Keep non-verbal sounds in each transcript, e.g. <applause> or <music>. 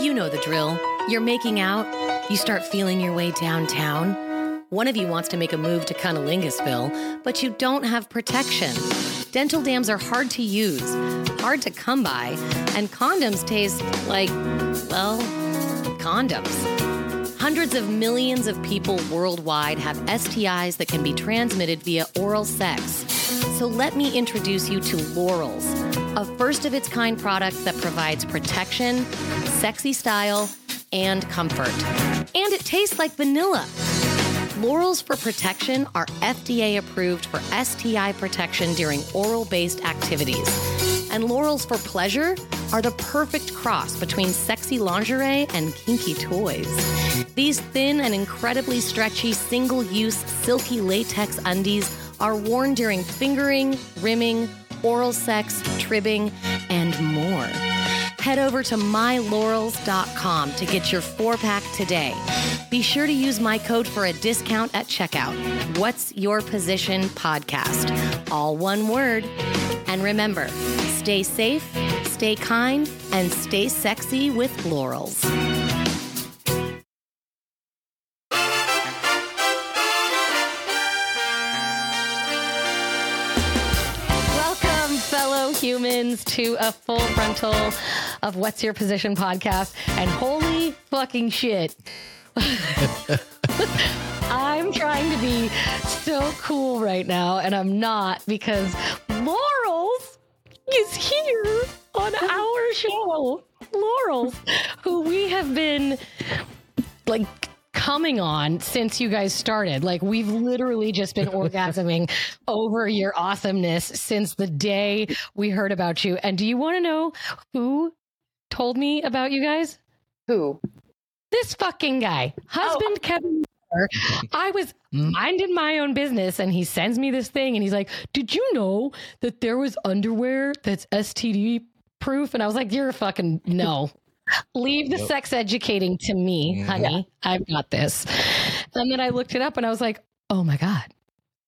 You know the drill. You're making out, you start feeling your way downtown. One of you wants to make a move to Cunnilingus,ville but you don't have protection. Dental dams are hard to use, hard to come by, and condoms taste like, well, condoms. Hundreds of millions of people worldwide have STIs that can be transmitted via oral sex. So let me introduce you to Lorals, a first of its kind product that provides protection, sexy style, and comfort. And it tastes like vanilla. Lorals for Protection are FDA approved for STI protection during oral based activities. And Lorals for Pleasure are the perfect cross between sexy lingerie and kinky toys. These thin and incredibly stretchy single use silky latex undies are worn during fingering, rimming, oral sex, tribbing, and more. Head over to mylorals.com to get your four pack today. Be sure to use my code for a discount at checkout. What's Your Position Podcast? All one word. And remember, stay safe, stay kind, and stay sexy with Lorals. To a full frontal of What's Your Position podcast. And holy fucking shit. <laughs> I'm trying to be so cool right now, and I'm not because Lorals is here on oh. our show. Lorals, who we have been like coming on since you guys started. Like we've literally just been orgasming <laughs> over your awesomeness since the day we heard about you. And do you want to know who told me about you guys? Who? This fucking guy, husband Oh. Kevin. I was minding my own business and he sends me this thing and he's like, Did you know that there was underwear that's STD proof? And I was like, You're a fucking no. Leave the sex educating to me, honey. I've got this. And then I looked it up and I was like, Oh my God.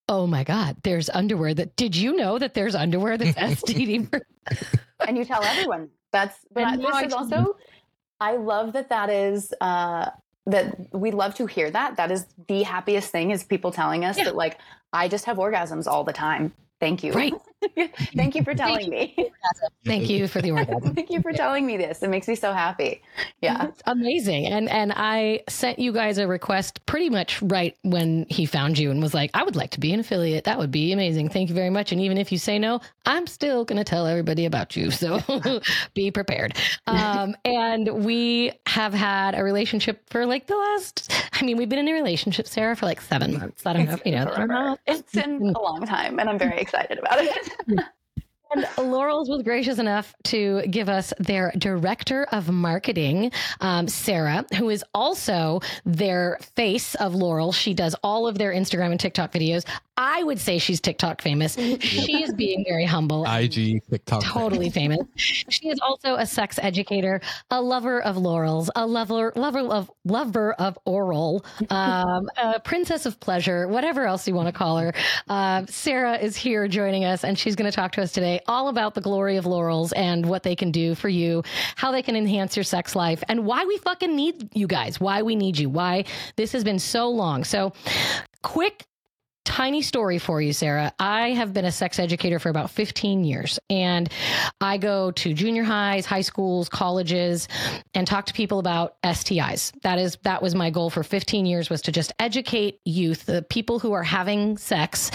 Oh my God. There's underwear that did you know that there's underwear that's <laughs> STD? And you tell everyone. That's <laughs> but And I- now I this is tell also I love that that is uh that we love to hear that. That is the happiest thing is people telling us Yeah. that like I just have orgasms all the time. Thank you. Right. <laughs> Thank you for telling me. Thank you for the <laughs> orgasm. Thank you for telling me this. It makes me so happy. Yeah. It's amazing. And and I sent you guys a request pretty much right when he found you and was like, I would like to be an affiliate. That would be amazing. Thank you very much. And even if you say no, I'm still going to tell everybody about you. So <laughs> be prepared. Um, and we have had a relationship for like the last, I mean, we've been in a relationship, Sarah, for like seven months. I don't know, if you know, I don't know. It's been a long time and I'm very excited about it. And Lorals was gracious enough to give us their director of marketing, um, Sarah, who is also their face of Loral. She does all of their Instagram and TikTok videos. I would say she's TikTok famous. <laughs> She is being very humble. IG, TikTok. Totally famous. She is also a sex educator, a lover of Lorals, a lover, lover of lover of oral, <laughs> um, a princess of pleasure, whatever else you want to call her. Uh, Sarah is here joining us, and she's going to talk to us today all about the glory of Lorals and what they can do for you, how they can enhance your sex life, and why we fucking need you guys, why we need you, why this has been so long. So, quick tiny story for you, Sarah. I have been a sex educator for about 15 years, and I go to junior highs, high schools, colleges, and talk to people about STIs. That is that was my goal for 15 years was to just educate youth, the people who are having sex,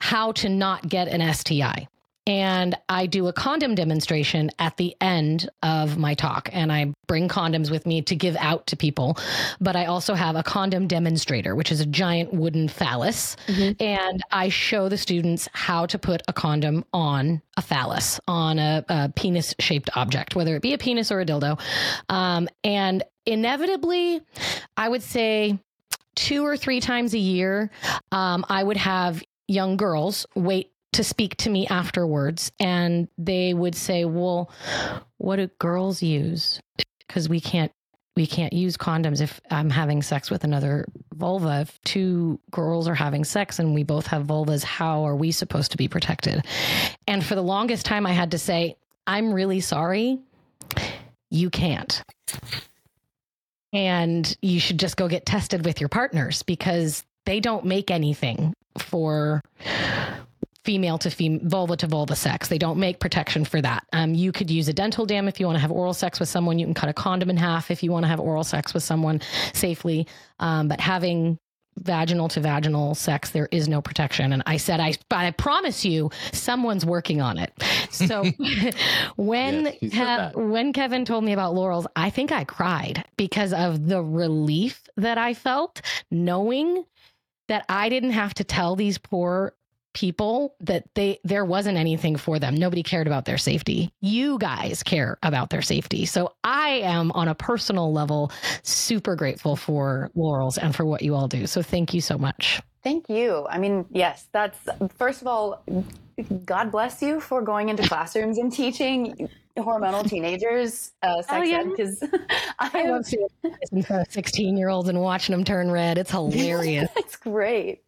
how to not get an STI. And I do a condom demonstration at the end of my talk. And I bring condoms with me to give out to people. But I also have a condom demonstrator, which is a giant wooden phallus. And I show the students how to put a condom on a phallus, on a, a penis shaped object, whether it be a penis or a dildo. Um, and inevitably, I would say two or three times a year, um, I would have young girls wait to speak to me afterwards and they would say well what do girls use? Because we can't we can't use condoms if i'm having sex with another vulva. If two girls are having sex and we both have vulvas how are we supposed to be protected? And for the longest time i had to say i'm really sorry. You can't. And you should just go get tested with your partners because they don't make anything for female to female, vulva to vulva sex. They don't make protection for that. Um, you could use a dental dam if you want to have oral sex with someone. You can cut a condom in half if you want to have oral sex with someone safely. Um, but having vaginal to vaginal sex, there is no protection. And I said, I, I promise you, someone's working on it. So <laughs> when Yes, Ke- when Kevin told me about Loral's, I think I cried because of the relief that I felt knowing that I didn't have to tell these poor people that they there wasn't anything for them. Nobody cared about their safety. You guys care about their safety. So I am on a personal level super grateful for Lorals and for what you all do. So thank you so much. Thank you. I mean, yes, that's first of all, God bless you for going into classrooms and teaching hormonal teenagers uh, sex Oh, yeah. ed because <laughs> I I love seeing 16 year olds and watching them turn red. It's <laughs> hilarious. It's great.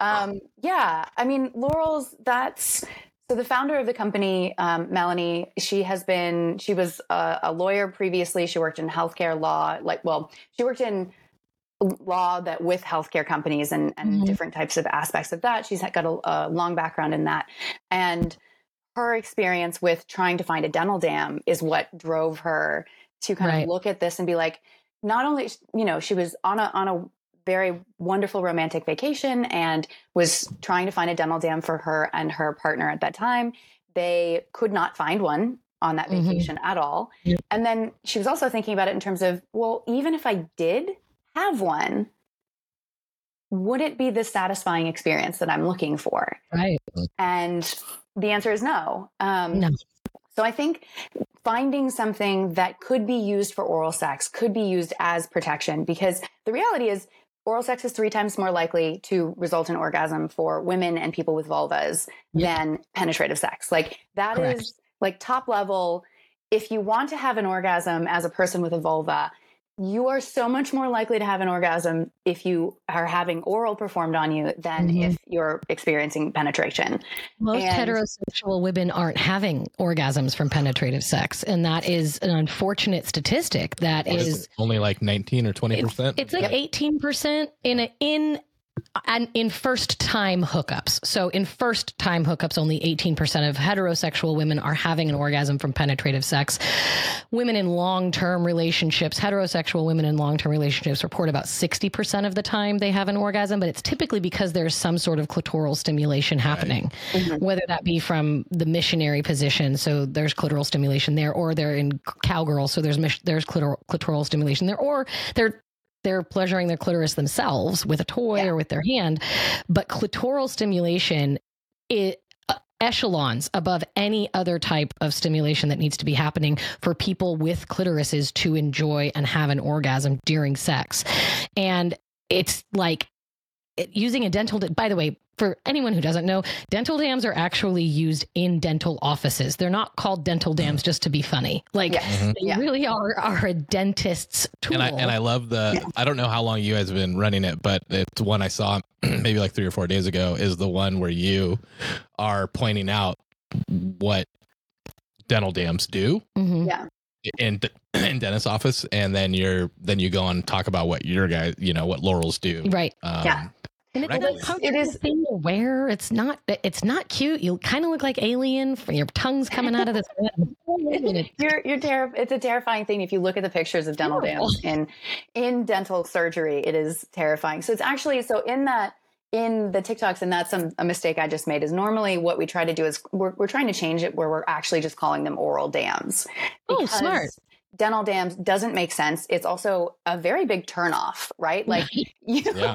Um, yeah, I mean, Loral's. That's so. The founder of the company, um, Melanie, she has been. She was a, a lawyer previously. She worked in healthcare law. Like, well, she worked in law that with healthcare companies and, and Mhm. different types of aspects of that. She's got a, a long background in that, and her experience with trying to find a dental dam is what drove her to kind Right. of look at this and be like, not only you know she was on a on a very wonderful romantic vacation and was trying to find a dental dam for her and her partner at that time. They could not find one on that Mhm. vacation at all. Yep. And then she was also thinking about it in terms of, well, even if I did have one, would it be the satisfying experience that I'm looking for? Right. And the answer is no. Um, No. So I think finding something that could be used for oral sex could be used as protection because the reality is oral sex is three times more likely to result in orgasm for women and people with vulvas Yeah. than penetrative sex. Like that is Correct. like top level. If you want to have an orgasm as a person with a vulva, you are so much more likely to have an orgasm if you are having oral performed on you than Mhm. if you're experiencing penetration. Most And- heterosexual women aren't having orgasms from penetrative sex. And that is an unfortunate statistic that What is is only like 19 or 20%? It's like Yep. eighteen percent in a in and in first time hookups. So in first time hookups, only eighteen percent of heterosexual women are having an orgasm from penetrative sex. Women in long term relationships, heterosexual women in long term relationships, report about sixty percent of the time they have an orgasm, but it's typically because there's some sort of clitoral stimulation happening, Mhm. whether that be from the missionary position, so there's clitoral stimulation there, or they're in cowgirl, so there's there's clitoral, clitoral stimulation there, or they're they're pleasuring their clitoris themselves with a toy Yeah. or with their hand. But clitoral stimulation, it uh, echelons above any other type of stimulation that needs to be happening for people with clitorises to enjoy and have an orgasm during sex. And it's like it, using a dental, by the way, for anyone who doesn't know, dental dams are actually used in dental offices. They're not called dental dams just to be funny. Like Yes. Mhm. they Yeah. really are are a dentist's tool. And I and I love the. I don't know how long you guys have been running it, but it's one I saw <clears throat> maybe like three or four days ago. Is the one where you are pointing out what dental dams do Mhm. Yeah. in <clears throat> in dentist office, and then you're then you go and talk about what your guys, you know, what Lorals do. Right. Um, Yeah. And it's Right. a It is- comfortable thing to wear. It's not. It's not cute. You kind of look like alien. Your tongue's coming out of this. <laughs> You're you're terri- it's a terrifying thing if you look at the pictures of dental Terrible. dams in in dental surgery it is terrifying so it's actually so in that in the TikToks and that's a, a mistake I just made is normally what we try to do is we're, we're trying to change it where we're actually just calling them oral dams Oh, smart. Dental dams doesn't make sense it's also a very big turnoff right like <laughs> you Yeah.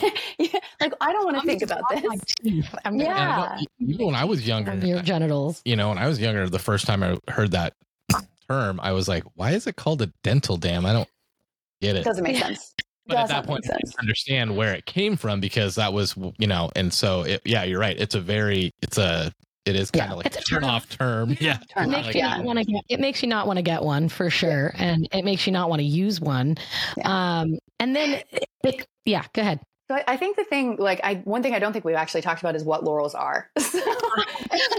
<laughs> yeah, like I don't want to think about this <laughs> I'm gonna Yeah. know- even when I was younger, have your genitals. you know, when I was younger, the first time I heard that term, I was like, "Why is it called a dental dam?" I don't get it it. doesn't make sense but at that point, make I sense. understand where it came from because that was, you know, and so it, yeah, you're right. It's a very, it's a, it is kind Yeah. of like It's a a turn off term. Yeah. Turn It makes Like, you not want to get. It makes you not want to get one for sure, and it makes you not want to use one. Um, and then, it, yeah, go ahead. So I, I think the thing, like, I one thing I don't think we've actually talked about is what Lorals are. <laughs> So-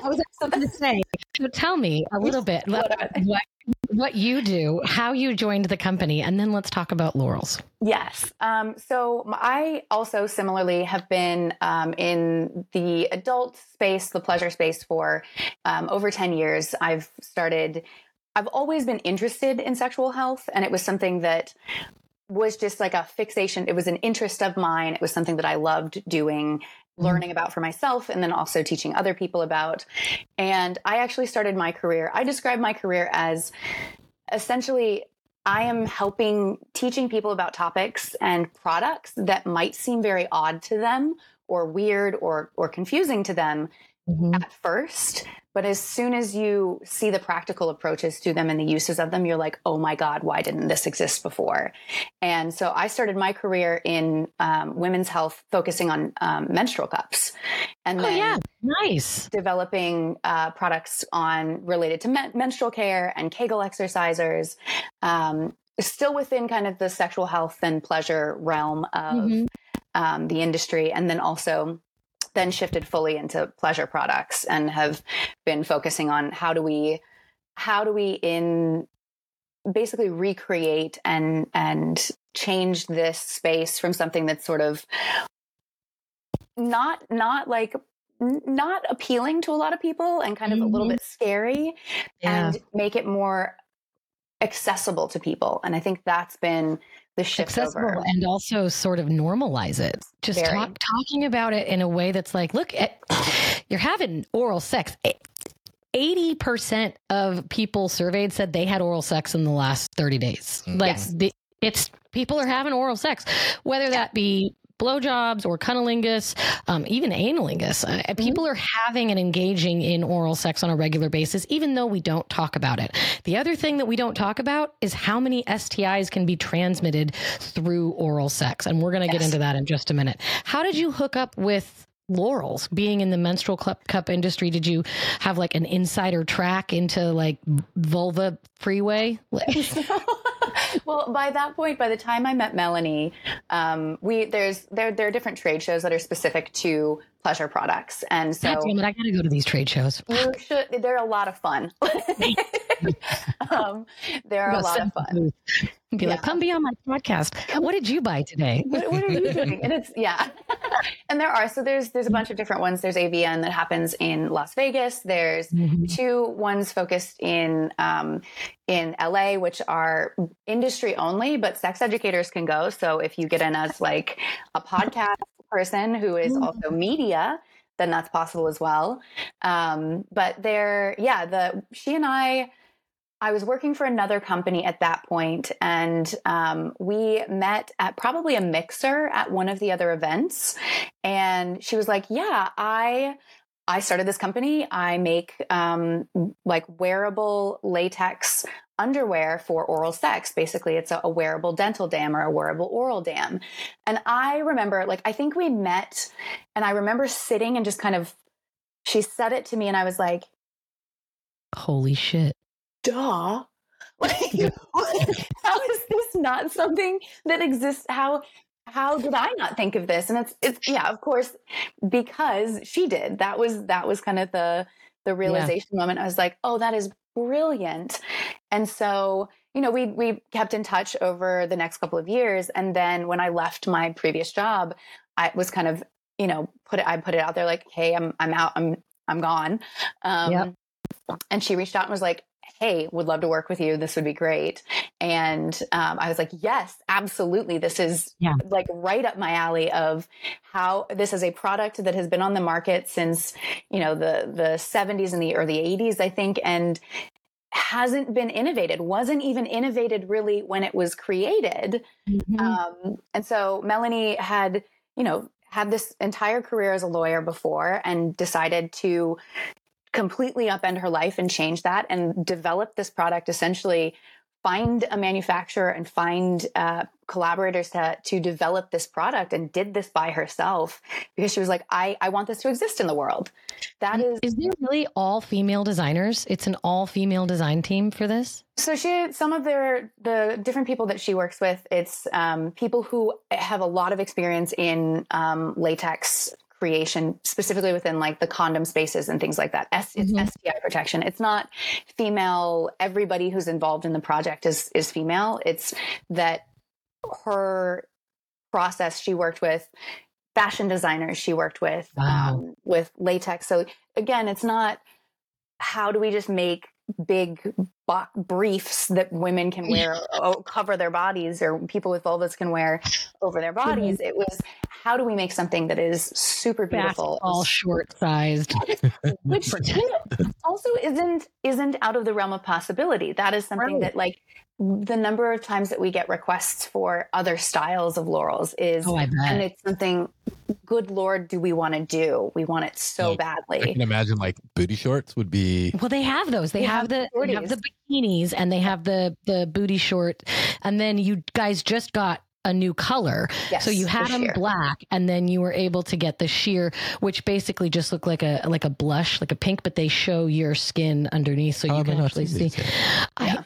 I was going to say. So tell me a little bit. What What, what what you do, how you joined the company, and then let's talk about Lorals. Yes. Um, so I also similarly have been um, in the adult space, the pleasure space for um, over 10 years. I've started, I've always been interested in sexual health, and it was something that was just like a fixation. It was an interest of mine. It was something that I loved doing, mm-hmm. learning about for myself, and then also teaching other people about. And I actually started my career, I describe my career as essentially I am helping teaching people about topics and products that might seem very odd to them or weird or or confusing to them mm-hmm. at first, but as soon as you see the practical approaches to them and the uses of them, you're like, oh my God, why didn't this exist before? And so I started my career in um, women's health, focusing on um, menstrual cups. And oh, then yeah. nice. Developing uh, products on related to men- menstrual care and Kegel exercisers. Um, still within kind of the sexual health and pleasure realm of mm-hmm. Um, the industry. And then also then shifted fully into pleasure products and have been focusing on how do we how do we in basically recreate and and change this space from something that's sort of not not like not appealing to a lot of people and kind of mm-hmm. a little mm-hmm. bit scary yeah. and make it more accessible to people and i think that's been the shift accessible over. and also sort of normalize it. Just talk, talking about it in a way that's like, look, at, you're having oral sex. 80% of people surveyed said they had oral sex in the last 30 days. Mm. Like yes. the, it's people are having oral sex, whether that be blowjobs or cunnilingus, um, even analingus. Uh, mm-hmm. People are having and engaging in oral sex on a regular basis, even though we don't talk about it. The other thing that we don't talk about is how many STIs can be transmitted through oral sex. And we're going to yes. get into that in just a minute. How did you hook up with Lorals being in the menstrual cup industry did you have like an insider track into like vulva freeway <laughs> <laughs> well, by that point, by the time I met Melanie, um, we there's there there are different trade shows that are specific to pleasure products, and so God damn it, I gotta go to these trade shows. You should. They're a lot of fun. <laughs> um, they're a lot of fun. Be yeah. like, come be on my podcast. What did you buy today? what, what, are you doing? And it's yeah, <laughs> and there are so there's there's a bunch of different ones. There's AVN that happens in Las Vegas. There's mm-hmm. two ones focused in um, in LA, which are industry only, but sex educators can go. So if you get in as like a podcast person who is mm. also media, then that's possible as well. Um, but there, yeah, the she and I I was working for another company at that point, and um, we met at probably a mixer at one of the other events. And she was like, "Yeah, I." I started this company. I make um, like wearable latex underwear for oral sex. Basically, it's a, a, wearable dental dam or a wearable oral dam. And I remember, like, I think we met, and I remember sitting and just kind of, she said it to me, and I was like, Holy shit duh. <laughs> <laughs> <laughs> Like, how is this not something that exists? How how did I not think of this? And it's it's yeah, of course, because she did. That was that was kind of the the realization yeah. moment. I was like, oh, that is brilliant. And so, you know, we we kept in touch over the next couple of years. And then when I left my previous job, I was kind of, you know, put it I put it out there like, hey, I'm I'm out, I'm I'm gone. Um yep. and she reached out and was like, hey, would love to work with you. This would be great. And um, I was like, yes, absolutely. This is yeah. like right up my alley of how this is a product that has been on the market since, you know, the, the 70s and the early 80s, I think. And hasn't been innovated, wasn't even innovated really when it was created. Mm-hmm. Um, and so Melanie had, you know, had this entire career as a lawyer before and decided to completely upend her life and change that and develop this product essentially find a manufacturer and find uh, collaborators to, to develop this product and did this by herself because she was like I, I want this to exist in the world. That is is there really all female designers? It's an all female design team for this? So she some of their the different people that she works with it's um, people who have a lot of experience in um, latex creation, specifically within like the condom spaces and things like that. S- it's Mhm. STI protection. It's not female. Everybody who's involved in the project is is female. It's that her process. She worked with fashion designers. She worked with Wow. um, with latex. So again, it's not how do we just make big bo- briefs that women can wear or cover their bodies or people with vulvas can wear over their bodies mm-hmm. it was how do we make something that is super beautiful all short sized. <laughs> which <laughs> you know, also isn't isn't out of the realm of possibility that is something Right. that like the number of times that we get requests for other styles of Lorals is Oh, I bet. and it's something good lord do we want to do we want it so Like, I can imagine like booty shorts would be. Well, they have those. They They have, have the they have the bikinis and they have the the booty short, and then you guys just got a new color. yes, so you had them sure. black, and then you were able to get the sheer, which basically just looked like a like a blush, like a pink, but they show your skin underneath, so How you have can not actually see. these yet? I,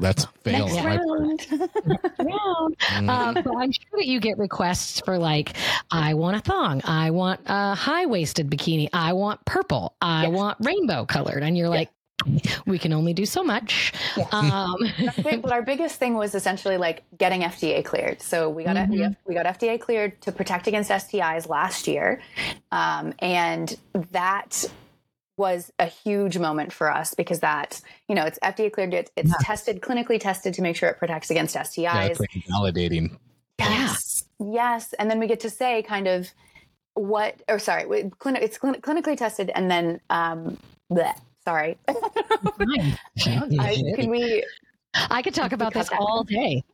That's fail. <laughs> next on round <laughs> round. Mm. Um, but I'm sure that you get requests for like, I want a thong, I want a high waisted bikini, I want purple, I Yes. want rainbow colored, and you're like, we can only do so much. Yes. Um, <laughs> but our biggest thing was essentially like getting FDA cleared. So we got Mhm. we, got FDA cleared to protect against STIs last year, um, and that was a huge moment for us because that you know it's FDA cleared. It, it's Yeah. tested clinically tested to make sure it protects against Yeah, STIs. it's like validating. Yes. Yes. And then we get to say kind of what, or sorry, it's clin- clinically tested and then, um, bleh, sorry. <laughs> I, can we, I could talk about this all day.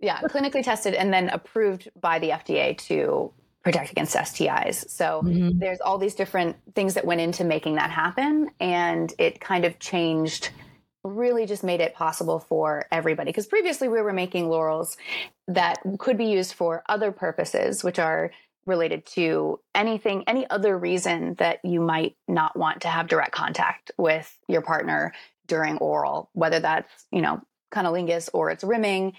yeah, clinically tested and then approved by the FDA to protect against STIs. So Mhm. there's all these different things that went into making that happen. And it kind of changed, really just made it possible for everybody. Because previously we were making Lorals that could be used for other purposes, which are related to anything, any other reason that you might not want to have direct contact with your partner during oral, whether that's, you know, cunnilingus or it's rimming.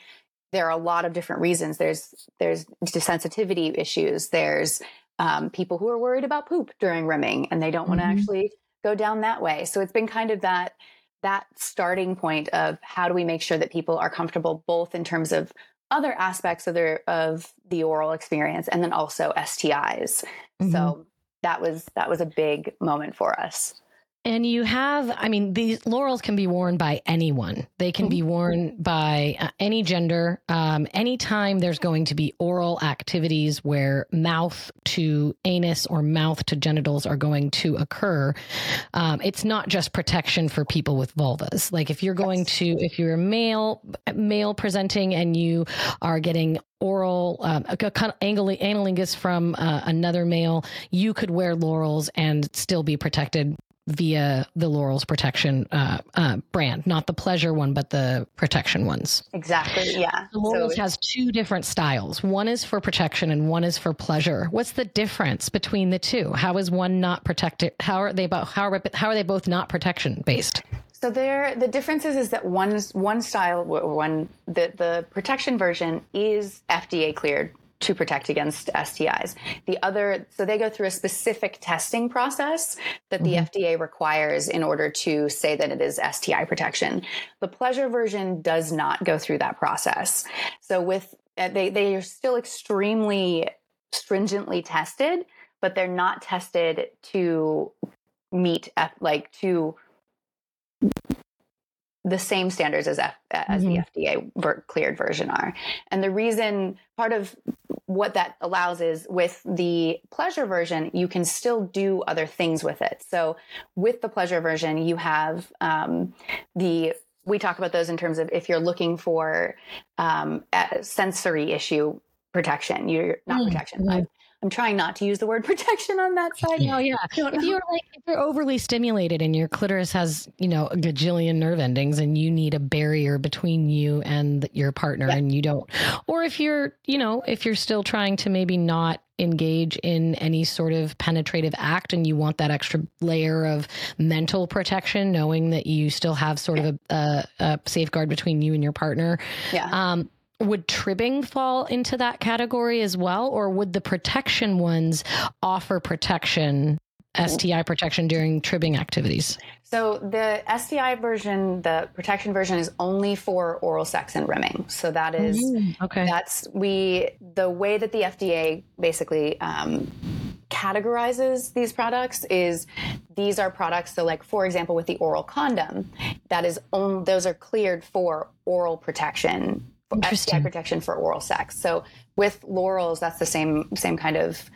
There are a lot of different reasons. There's there's sensitivity issues. There's um, people who are worried about poop during rimming and they don't want to actually go down that way. So it's been kind of that that starting point of how do we make sure that people are comfortable both in terms of other aspects of their of the oral experience and then also STIs. Mhm. So that was that was a big moment for us. And you have, I mean, these Lorals can be worn by anyone. They can be worn by uh, any gender. Um, anytime there's going to be oral activities where mouth to anus or mouth to genitals are going to occur, um, it's not just protection for people with vulvas. Like if you're going Yes. to, if you're a male, male presenting and you are getting oral um, kind of anal- analingus from uh, another male, you could wear Lorals and still be protected via the Loral's protection uh, uh, brand, not the pleasure one, but the protection ones. Exactly. Yeah. The Loral's So- has two different styles. One is for protection and one is for pleasure. What's the difference between the two? How is one not protected? How are they about? How are how are they both not protection based? So there, the difference is, is that one one style, one the the protection version is FDA cleared to protect against STIs. The other, so they go through a specific testing process that the FDA requires in order to say that it is STI protection. The pleasure version does not go through that process. So with uh, they they are still extremely stringently tested, but they're not tested to meet like to the same standards as F, as Mhm. the FDA ver- cleared version are. And the reason part of what that allows is with the pleasure version, you can still do other things with it. So with the pleasure version, you have um, the we talk about those in terms of if you're looking for um, sensory issue protection, you're not Mm, protection. I'm trying not to use the word <laughs> protection on that side. No, yeah. <laughs> If you're like if you're overly stimulated and your clitoris has you know a gajillion nerve endings and you need a barrier between you and your partner Yeah. and you don't, or if you're you know if you're still trying to maybe not engage in any sort of penetrative act and you want that extra layer of mental protection knowing that you still have sort of a, a, a safeguard between you and your partner yeah. um, would tribbing fall into that category as well, or would the protection ones offer protection, STI protection during tribbing activities? So the STI version, the protection version, is only for oral sex and rimming. So that is Mm, okay. that's we the way that the FDA basically um, categorizes these products is these are products. So like for example, with the oral condom, that is on those are cleared for oral protection. STI protection for oral sex. So with Lorals, that's the same same kind of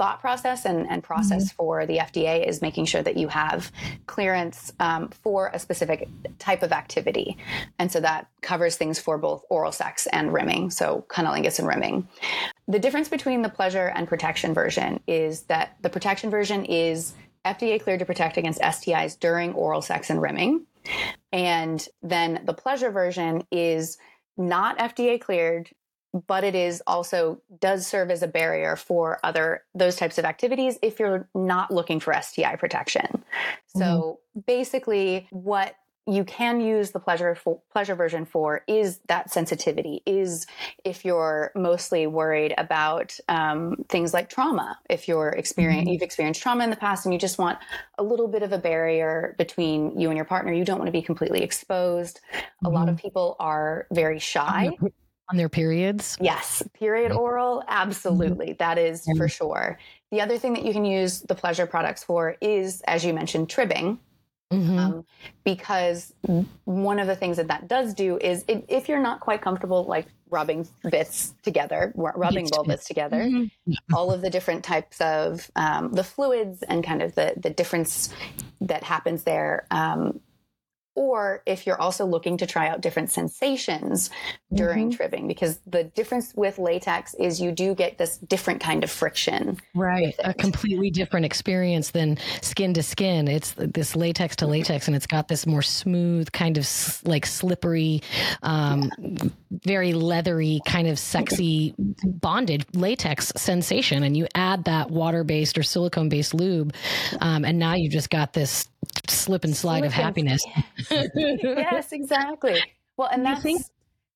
thought process and, and process for the FDA is making sure that you have clearance um, for a specific type of activity. And so that covers things for both oral sex and rimming, so cunnilingus and rimming. The difference between the pleasure and protection version is that the protection version is FDA cleared to protect against STIs during oral sex and rimming. And then the pleasure version is not FDA cleared, but it is also does serve as a barrier for other those types of activities if you're not looking for STI protection. So mm-hmm. basically what you can use the pleasure for, pleasure version for is that sensitivity is if you're mostly worried about um, things like trauma if you're experience Mhm. you've experienced trauma in the past and you just want a little bit of a barrier between you and your partner you don't want to be completely exposed a lot of people are very shy on their, periods. Yes, period oral, absolutely. That is for sure. The other thing that you can use the pleasure products for is, as you mentioned, tribbing. Mhm. Um, because one of the things that that does do is it, if you're not quite comfortable like rubbing bits together, rubbing to. vulvas together, Mhm. all of the different types of um, the fluids and kind of the the difference that happens there. Um, or if you're also looking to try out different sensations during tribbing, because the difference with latex is you do get this different kind of friction. Right. A completely different experience than skin to skin. It's this latex to latex, and it's got this more smooth, kind of like slippery, um, very leathery, kind of sexy bonded latex sensation. And you add that water based or silicone based lube, um, and now you've just got this slip and slide of Slip and- happiness. <laughs> yes, exactly. Well, and that's think-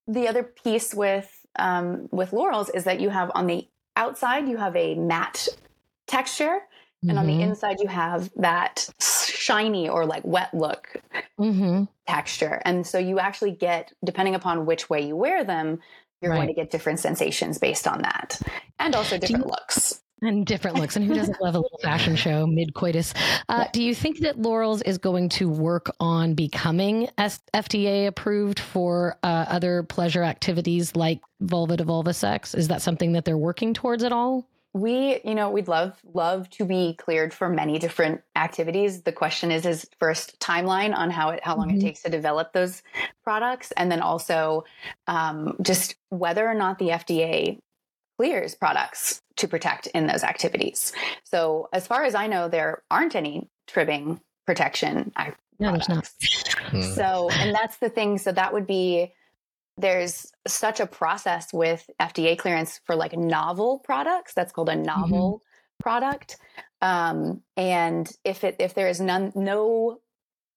the other piece with um, with Lorals is that you have on the outside you have a matte texture, and on the Mhm. inside you have that shiny or like wet look Mhm. texture. And so you actually get, depending upon which way you wear them, you're Right. going to get different sensations based on that, and also different looks. And different looks. And who doesn't love a little fashion show mid coitus? Uh, do you think that Lorals is going to work on becoming S- FDA approved for uh, other pleasure activities like vulva to vulva sex? Is that something that they're working towards at all? we you know we'd love love to be cleared for many different activities the question is is first timeline on how it how long Mhm. it takes to develop those products and then also um, just whether or not the fda clears products to protect in those activities so as far as i know there aren't any tribbing protection ac- No, there's not. products. <laughs> Hmm. So, and that's the thing. So that would be there's such a process with FDA clearance for like novel products. That's called a novel product. Um, and if it if there is none no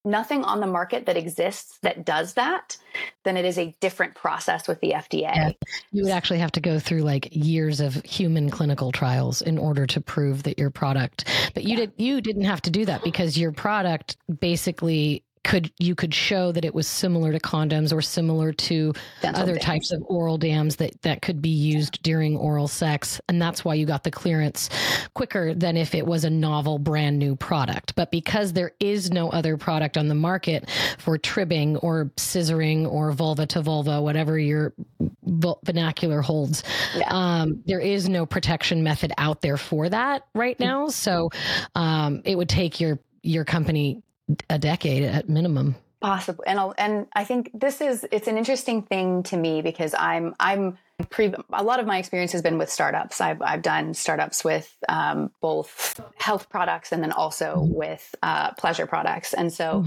nothing on the market that exists that does that, then it is a different process with the FDA. Yeah. You would actually have to go through like years of human clinical trials in order to prove that your product. But you did you didn't have to do that because your product basically could you could show that it was similar to condoms or similar to Dental other dams. types of oral dams that that could be used during oral sex. And that's why you got the clearance quicker than if it was a novel brand new product. But because there is no other product on the market for tribbing or scissoring or vulva to vulva whatever your vernacular holds Yeah. um, there is no protection method out there for that right now. So um, it would take your your company a decade at minimum possible and I'll, and I think this is it's an interesting thing to me because I'm I'm pre a lot of my experience has been with startups. I've I've done startups with um, both health products and then also with uh, pleasure products, and so.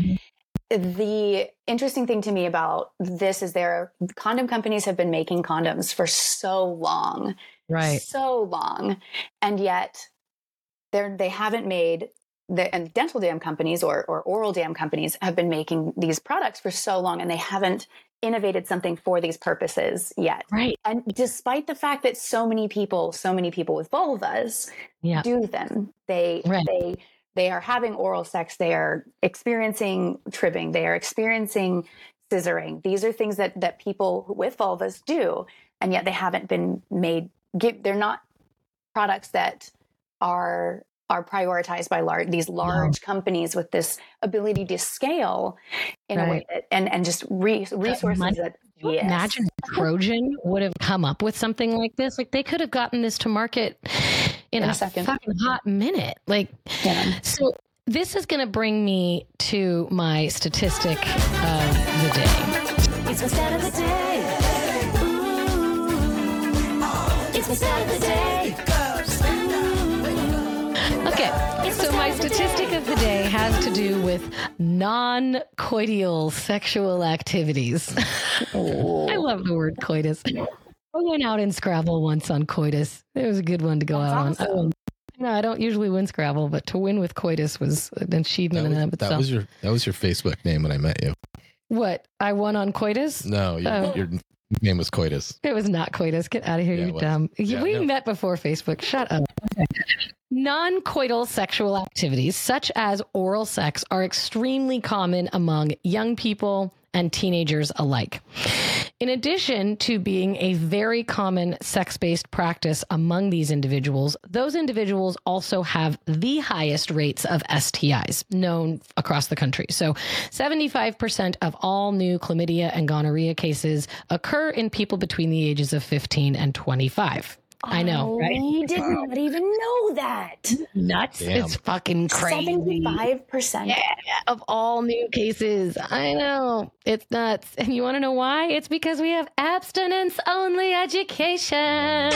The interesting thing to me about this is there condom companies have been making condoms for so long, right so long, and yet they're they haven't made the and dental dam companies or or oral dam companies have been making these products for so long and they haven't innovated something for these purposes yet. Right. And despite the fact that so many people, so many people with vulvas Yeah. do them, they Right. they they are having oral sex, they are experiencing tribbing, they are experiencing scissoring. These are things that that people with vulvas do, and yet they haven't been made. Give, they're not products that are are prioritized by large these large companies with this ability to scale in a way that and and just re, resources money. that you yes. Imagine Trojan would have come up with something like this. Like they could have gotten this to market in, In a a, second. fucking hot minute. Like Yeah. so this is going to bring me to my statistic of the day. It's my stat of the day. Ooh. It's my stat of the day. Okay, so my statistic of the day has to do with non-coital sexual activities. <laughs> I love the word coitus. I went out in Scrabble once on coitus. It was a good one to go That's out on. awesome. I won- No, I don't usually win Scrabble, but to win with coitus was an achievement That in was, and of that was your that was your Facebook name when I met you. what I won on coitus? No, your, Oh. your name was Coitus. It was not coitus. Get out of here, Yeah, you dumb. Yeah, we no. met before Facebook. Shut up. Non coital sexual activities, such as oral sex, are extremely common among young people and teenagers alike. In addition to being a very common sex based practice among these individuals, those individuals also have the highest rates of STIs known across the country. So, 75% of all new chlamydia and gonorrhea cases occur in people between the ages of 15 and 25. I know, right? I did not even know that. Nuts. Damn. It's fucking crazy. Seventy-five percent. Yeah, of all new cases. I know. It's nuts. And you want to know why? It's because we have abstinence only education.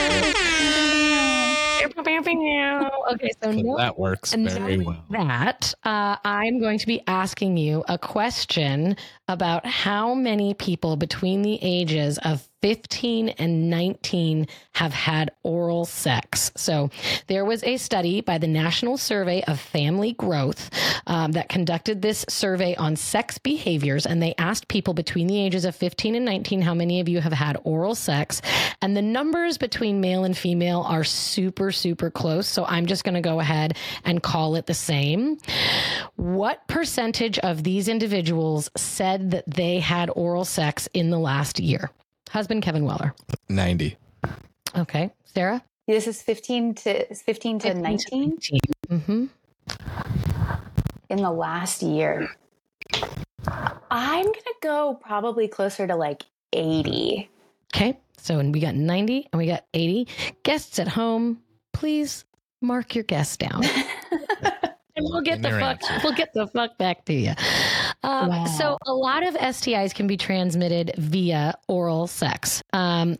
Okay, so So no that works and very well. that, uh, I'm going to be asking you a question about how many people between the ages of 15 and 19 have had oral sex. So, there was a study by the National Survey of Family Growth um, that conducted this survey on sex behaviors, and they asked people between the ages of 15 and 19 how many of you have had oral sex. And the numbers between male and female are super, super close. So, I'm just going to go ahead and call it the same. What percentage of these individuals said that they had oral sex in the last year? Husband Kevin Weller. 90. Okay. Sarah? This is fifteen to fifteen to nineteen Mm-hmm. in the last year. I'm gonna go probably closer to like eighty. Okay. So and we got 90 and we got 80. Guests at home, please mark your guests down. <laughs> and we'll get And the fuck answer. we'll get the fuck back to you. Um, Wow. So a lot of STIs can be transmitted via oral sex. Um,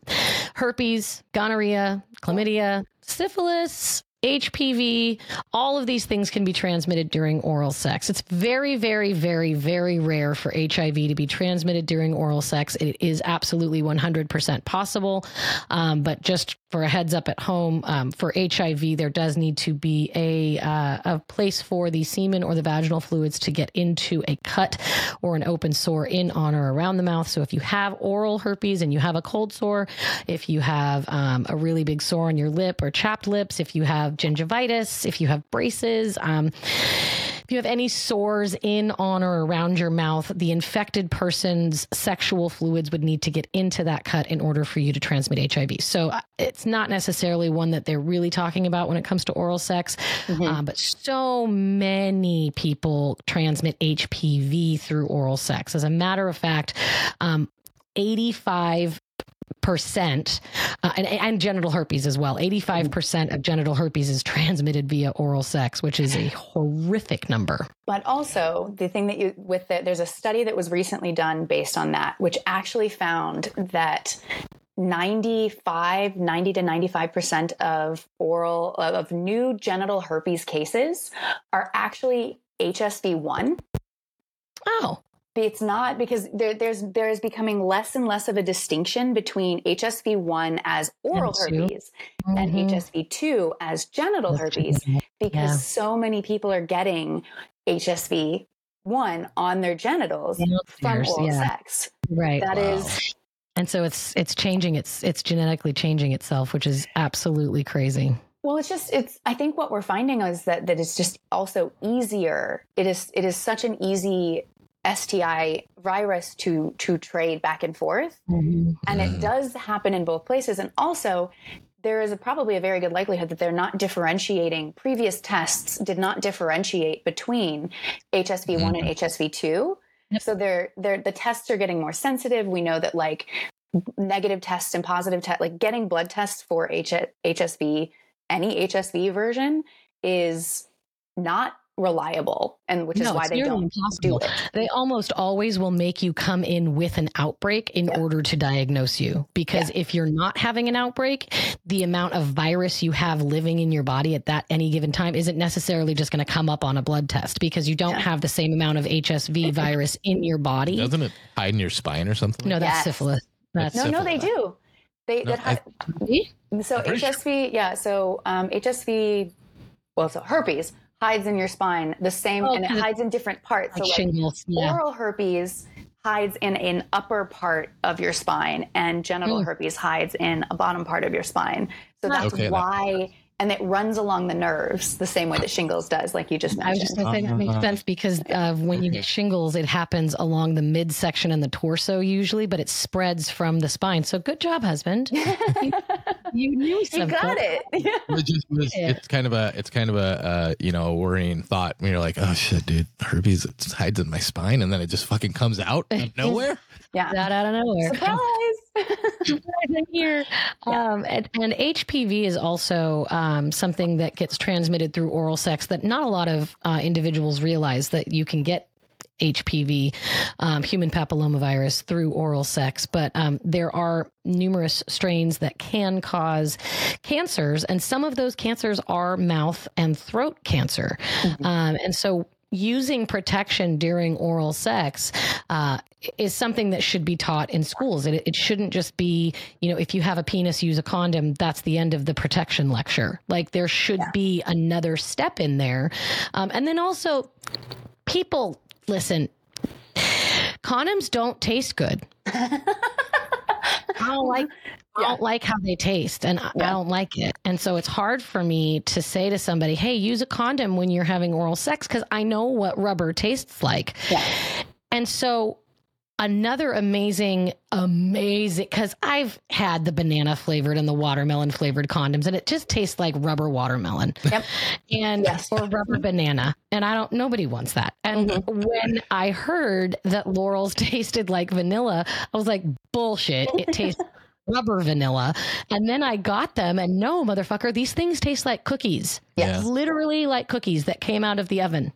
herpes, gonorrhea, chlamydia, syphilis, HPV, all of these things can be transmitted during oral sex. It's very, very, very, very rare for HIV to be transmitted during oral sex. It is absolutely 100% possible. Um, but just for a heads up at home, um, for HIV, there does need to be a, uh, a place for the semen or the vaginal fluids to get into a cut or an open sore in, on, or around the mouth. So if you have oral herpes and you have a cold sore, if you have um, a really big sore on your lip or chapped lips, if you have gingivitis, if you have braces, um, if you have any sores in, on, or around your mouth, the infected person's sexual fluids would need to get into that cut in order for you to transmit HIV. So uh, it's not necessarily one that they're really talking about when it comes to oral sex, um, but so many people transmit HPV through oral sex. As a matter of fact, um, 85 percent uh, and, and genital herpes as well. 85% of genital herpes is transmitted via oral sex which is a horrific number. But also, the thing that you with the, there's a study that was recently done based on that, which actually found that 95, 90 to 95% of oral, of new genital herpes cases are actually HSV1. oh It's not because there, there's there is becoming less and less of a distinction between HSV1 as oral And herpes and Mhm. HSV2 as genital That's herpes true. because Yeah. so many people are getting HSV1 on their genitals Yeah, from oral yeah. sex. Right. That Wow. is and so it's it's changing it's it's genetically changing itself, which is absolutely crazy. Well, it's just it's I think what we're finding is that that it's just also easier. It is it is such an easy STI virus to to trade back and forth. And it Mhm. does happen in both places. And also there is a, probably a very good likelihood that they're not differentiating. Previous tests did not differentiate between HSV1 and HSV2. So they're, they're, the tests are getting more sensitive. We know that like negative tests and positive tests, like getting blood tests for H- HSV, any HSV version is not reliable. And which is No, why they don't impossible. do it. They almost always will make you come in with an outbreak in Yeah. order to diagnose you. Because if you're not having an outbreak, the amount of virus you have living in your body at that any given time isn't necessarily just going to come up on a blood test because you don't Yeah. have the same amount of HSV virus in your body. Doesn't it hide in your spine or something? No, that's Yes. syphilis. That's No, no, they do. They No, that has, so I'm pretty sure- HSV, yeah. So um, HSV, well, so herpes hides in your spine the same, Oh, and it hides in different parts. So like like shingles. Yeah. oral herpes hides in an upper part of your spine, and genital Mm. herpes hides in a bottom part of your spine. So that's Okay, that- why, and it runs along the nerves the same way that shingles does, like you just mentioned. I was mentioned. just going to say that makes Uh-huh. sense because uh, when you get shingles, it happens along the midsection and the torso usually, but it spreads from the spine. So good job, husband. <laughs> you, you knew you got it. <laughs> It just was, Yeah. it's kind of a it's kind of a uh, you know a worrying thought when you're like oh shit dude herpes it hides in my spine and then it just fucking comes out out of <laughs> nowhere yeah. That out of nowhere. Surprise. <laughs> Surprise in here. Um, and, and HPV is also um, something that gets transmitted through oral sex that not a lot of uh, individuals realize that you can get HPV, um, human papillomavirus, through oral sex. But um, there are numerous strains that can cause cancers, and some of those cancers are mouth and throat cancer. Um, and so using protection during oral sex uh, is something that should be taught in schools. It, it shouldn't just be, you know, if you have a penis, use a condom. That's the end of the protection lecture. Like there should be another step in there. Um, and then also, people listen. Condoms don't taste good. I don't like I don't like how they taste and I, I don't like it. And so it's hard for me to say to somebody, hey, use a condom when you're having oral sex because I know what rubber tastes like. Yeah. And so another amazing, amazing because I've had the banana flavored and the watermelon flavored condoms and it just tastes like rubber watermelon. Yep. And Yes. or rubber banana. And I don't nobody wants that. And mm-hmm. when I heard that Loral's <laughs> tasted like vanilla, I was like, bullshit. It tastes <laughs> rubber vanilla. And then I got them and no, motherfucker, these things taste like cookies. Yes. Literally like cookies that came out of the oven.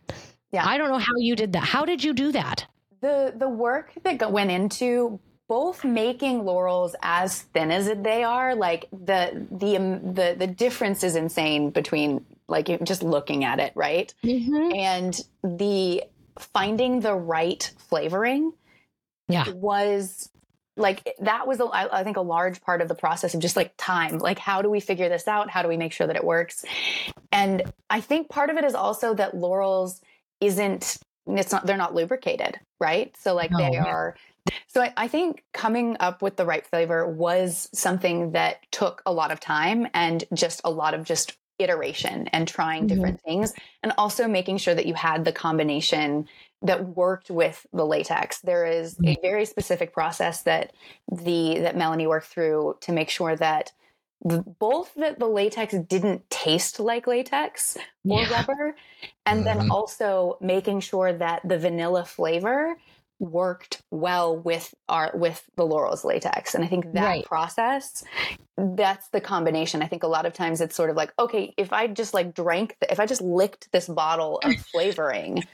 Yeah. I don't know how you did that. How did you do that? The the work that went into both making Lorals as thin as they are like the the um, the the difference is insane between like just looking at it right Mm-hmm. and the finding the right flavoring Yeah. was like that was a, I, I think a large part of the process of just like time like how do we figure this out how do we make sure that it works and i think part of it is also that Lorals isn't it's not they're not lubricated right so like they No. are so I, I think coming up with the right flavor was something that took a lot of time and just a lot of just iteration and trying Mhm. different things and also making sure that you had the combination that worked with the latex there is a very specific process that the that melanie worked through to make sure that both that the latex didn't taste like latex or Yeah. rubber and then Mhm. also making sure that the vanilla flavor worked well with our with the Loral's latex and i think that Right. process that's the combination i think a lot of times it's sort of like okay if i just like drank if i just licked this bottle of <laughs> flavoring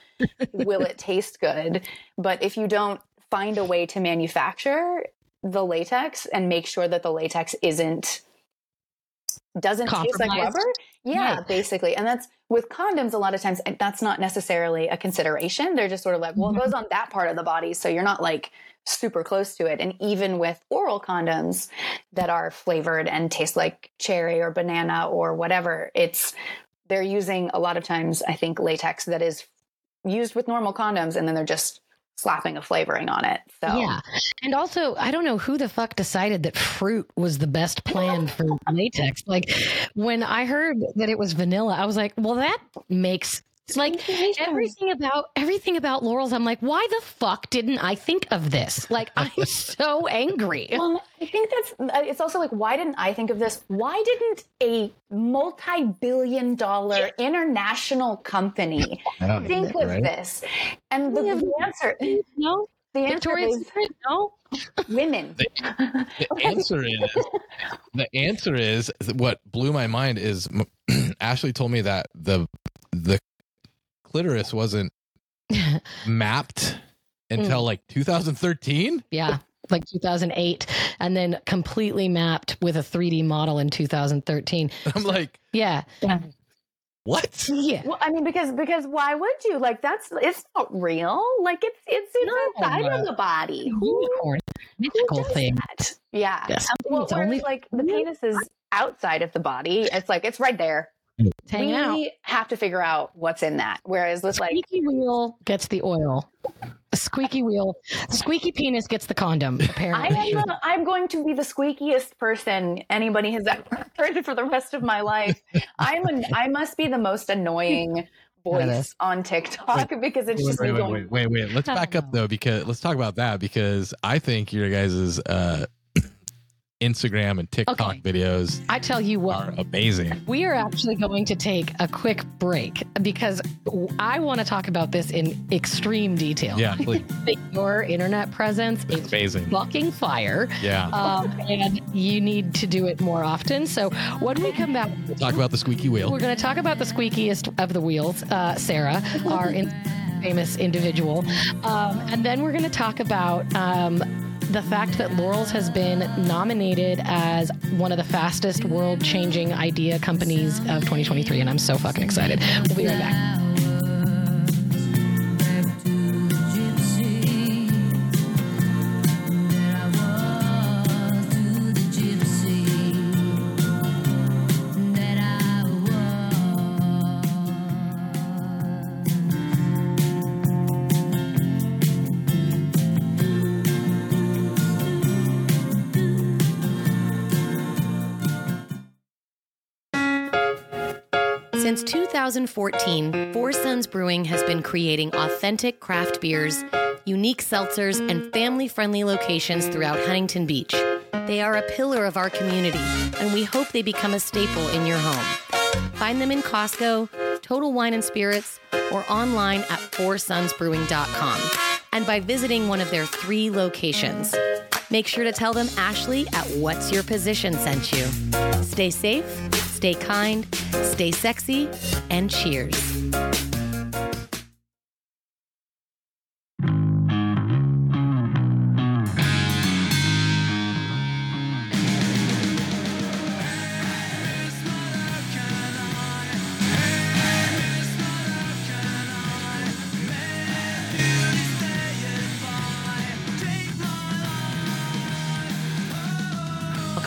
will it taste good but if you don't find a way to manufacture the latex and make sure that the latex isn't doesn't taste like rubber yeah Right. basically and that's with condoms a lot of times that's not necessarily a consideration they're just sort of like well Mhm. it goes on that part of the body so you're not like super close to it and even with oral condoms that are flavored and taste like cherry or banana or whatever it's they're using a lot of times i think latex that is used with normal condoms and then they're just slapping a flavoring on it. So Yeah. And also, I don't know who the fuck decided that fruit was the best plan for latex. Like when I heard that it was vanilla, I was like, well, that makes like everything about everything about Loral's. I'm like, why the fuck didn't I think of this? Like, I'm <laughs> so angry. Well, I think that's uh, it's also like why didn't I think of this? Why didn't a multi-billion dollar international company I don't think of right? this? And the, Yeah, the answer <laughs> No, the answer Victoria's is Secret. No, women. The answer is the answer is what blew my mind is <clears throat> Ashley told me that the the clitoris wasn't <laughs> mapped until like 2013. yeah, like 2008, and then completely mapped with a 3D model in 2013. <laughs> I'm like, Yeah, <laughs> what? yeah. Well, I mean, because because why would you? Like that's it's not real. Like it's it's it's No, inside uh, of the body. Who, Unicorn, mythical thing. that? Yeah. Yes. Well, it's whereas, only like the penis is outside of the body. It's like it's right there. Hanging we out. have to figure out what's in that. Whereas with like squeaky wheel gets the oil. A squeaky wheel, squeaky penis gets the condom. <laughs> I Apparently, am the, I'm going to be the squeakiest person anybody has ever <laughs> heard for the rest of my life. I'm an, I must be the most annoying <laughs> voice on TikTok because it's Wait, just wait, me wait, going. wait, wait, wait. Let's back up though, because let's talk about that because I think your guys' uh, Instagram and TikTok Okay. videos I tell you what, are amazing. We are actually going to take a quick break because I want to talk about this in extreme detail. Yeah, please. <laughs> Your internet presence is amazing. fucking fire. Yeah. Um, and you need to do it more often. So when we come back, We'll talk about the squeaky wheel. We're going to talk about the squeakiest of the wheels, uh, Sarah, our in- famous individual. Um, and then we're going to talk about um, the fact that Loral's has been nominated as one of the fastest world changing idea companies of 2023. And I'm so fucking excited. We'll be right back. 2014, Four Sons Brewing has been creating authentic craft beers, unique seltzers, and family friendly locations throughout Huntington Beach. They are a pillar of our community, and we hope they become a staple in your home. Find them in Costco, Total Wine and Spirits, or online at foursonsbrewing.com and by visiting one of their three locations. Make sure to tell them Ashley at What's Your Position sent you. Stay safe, stay kind, stay sexy, and cheers.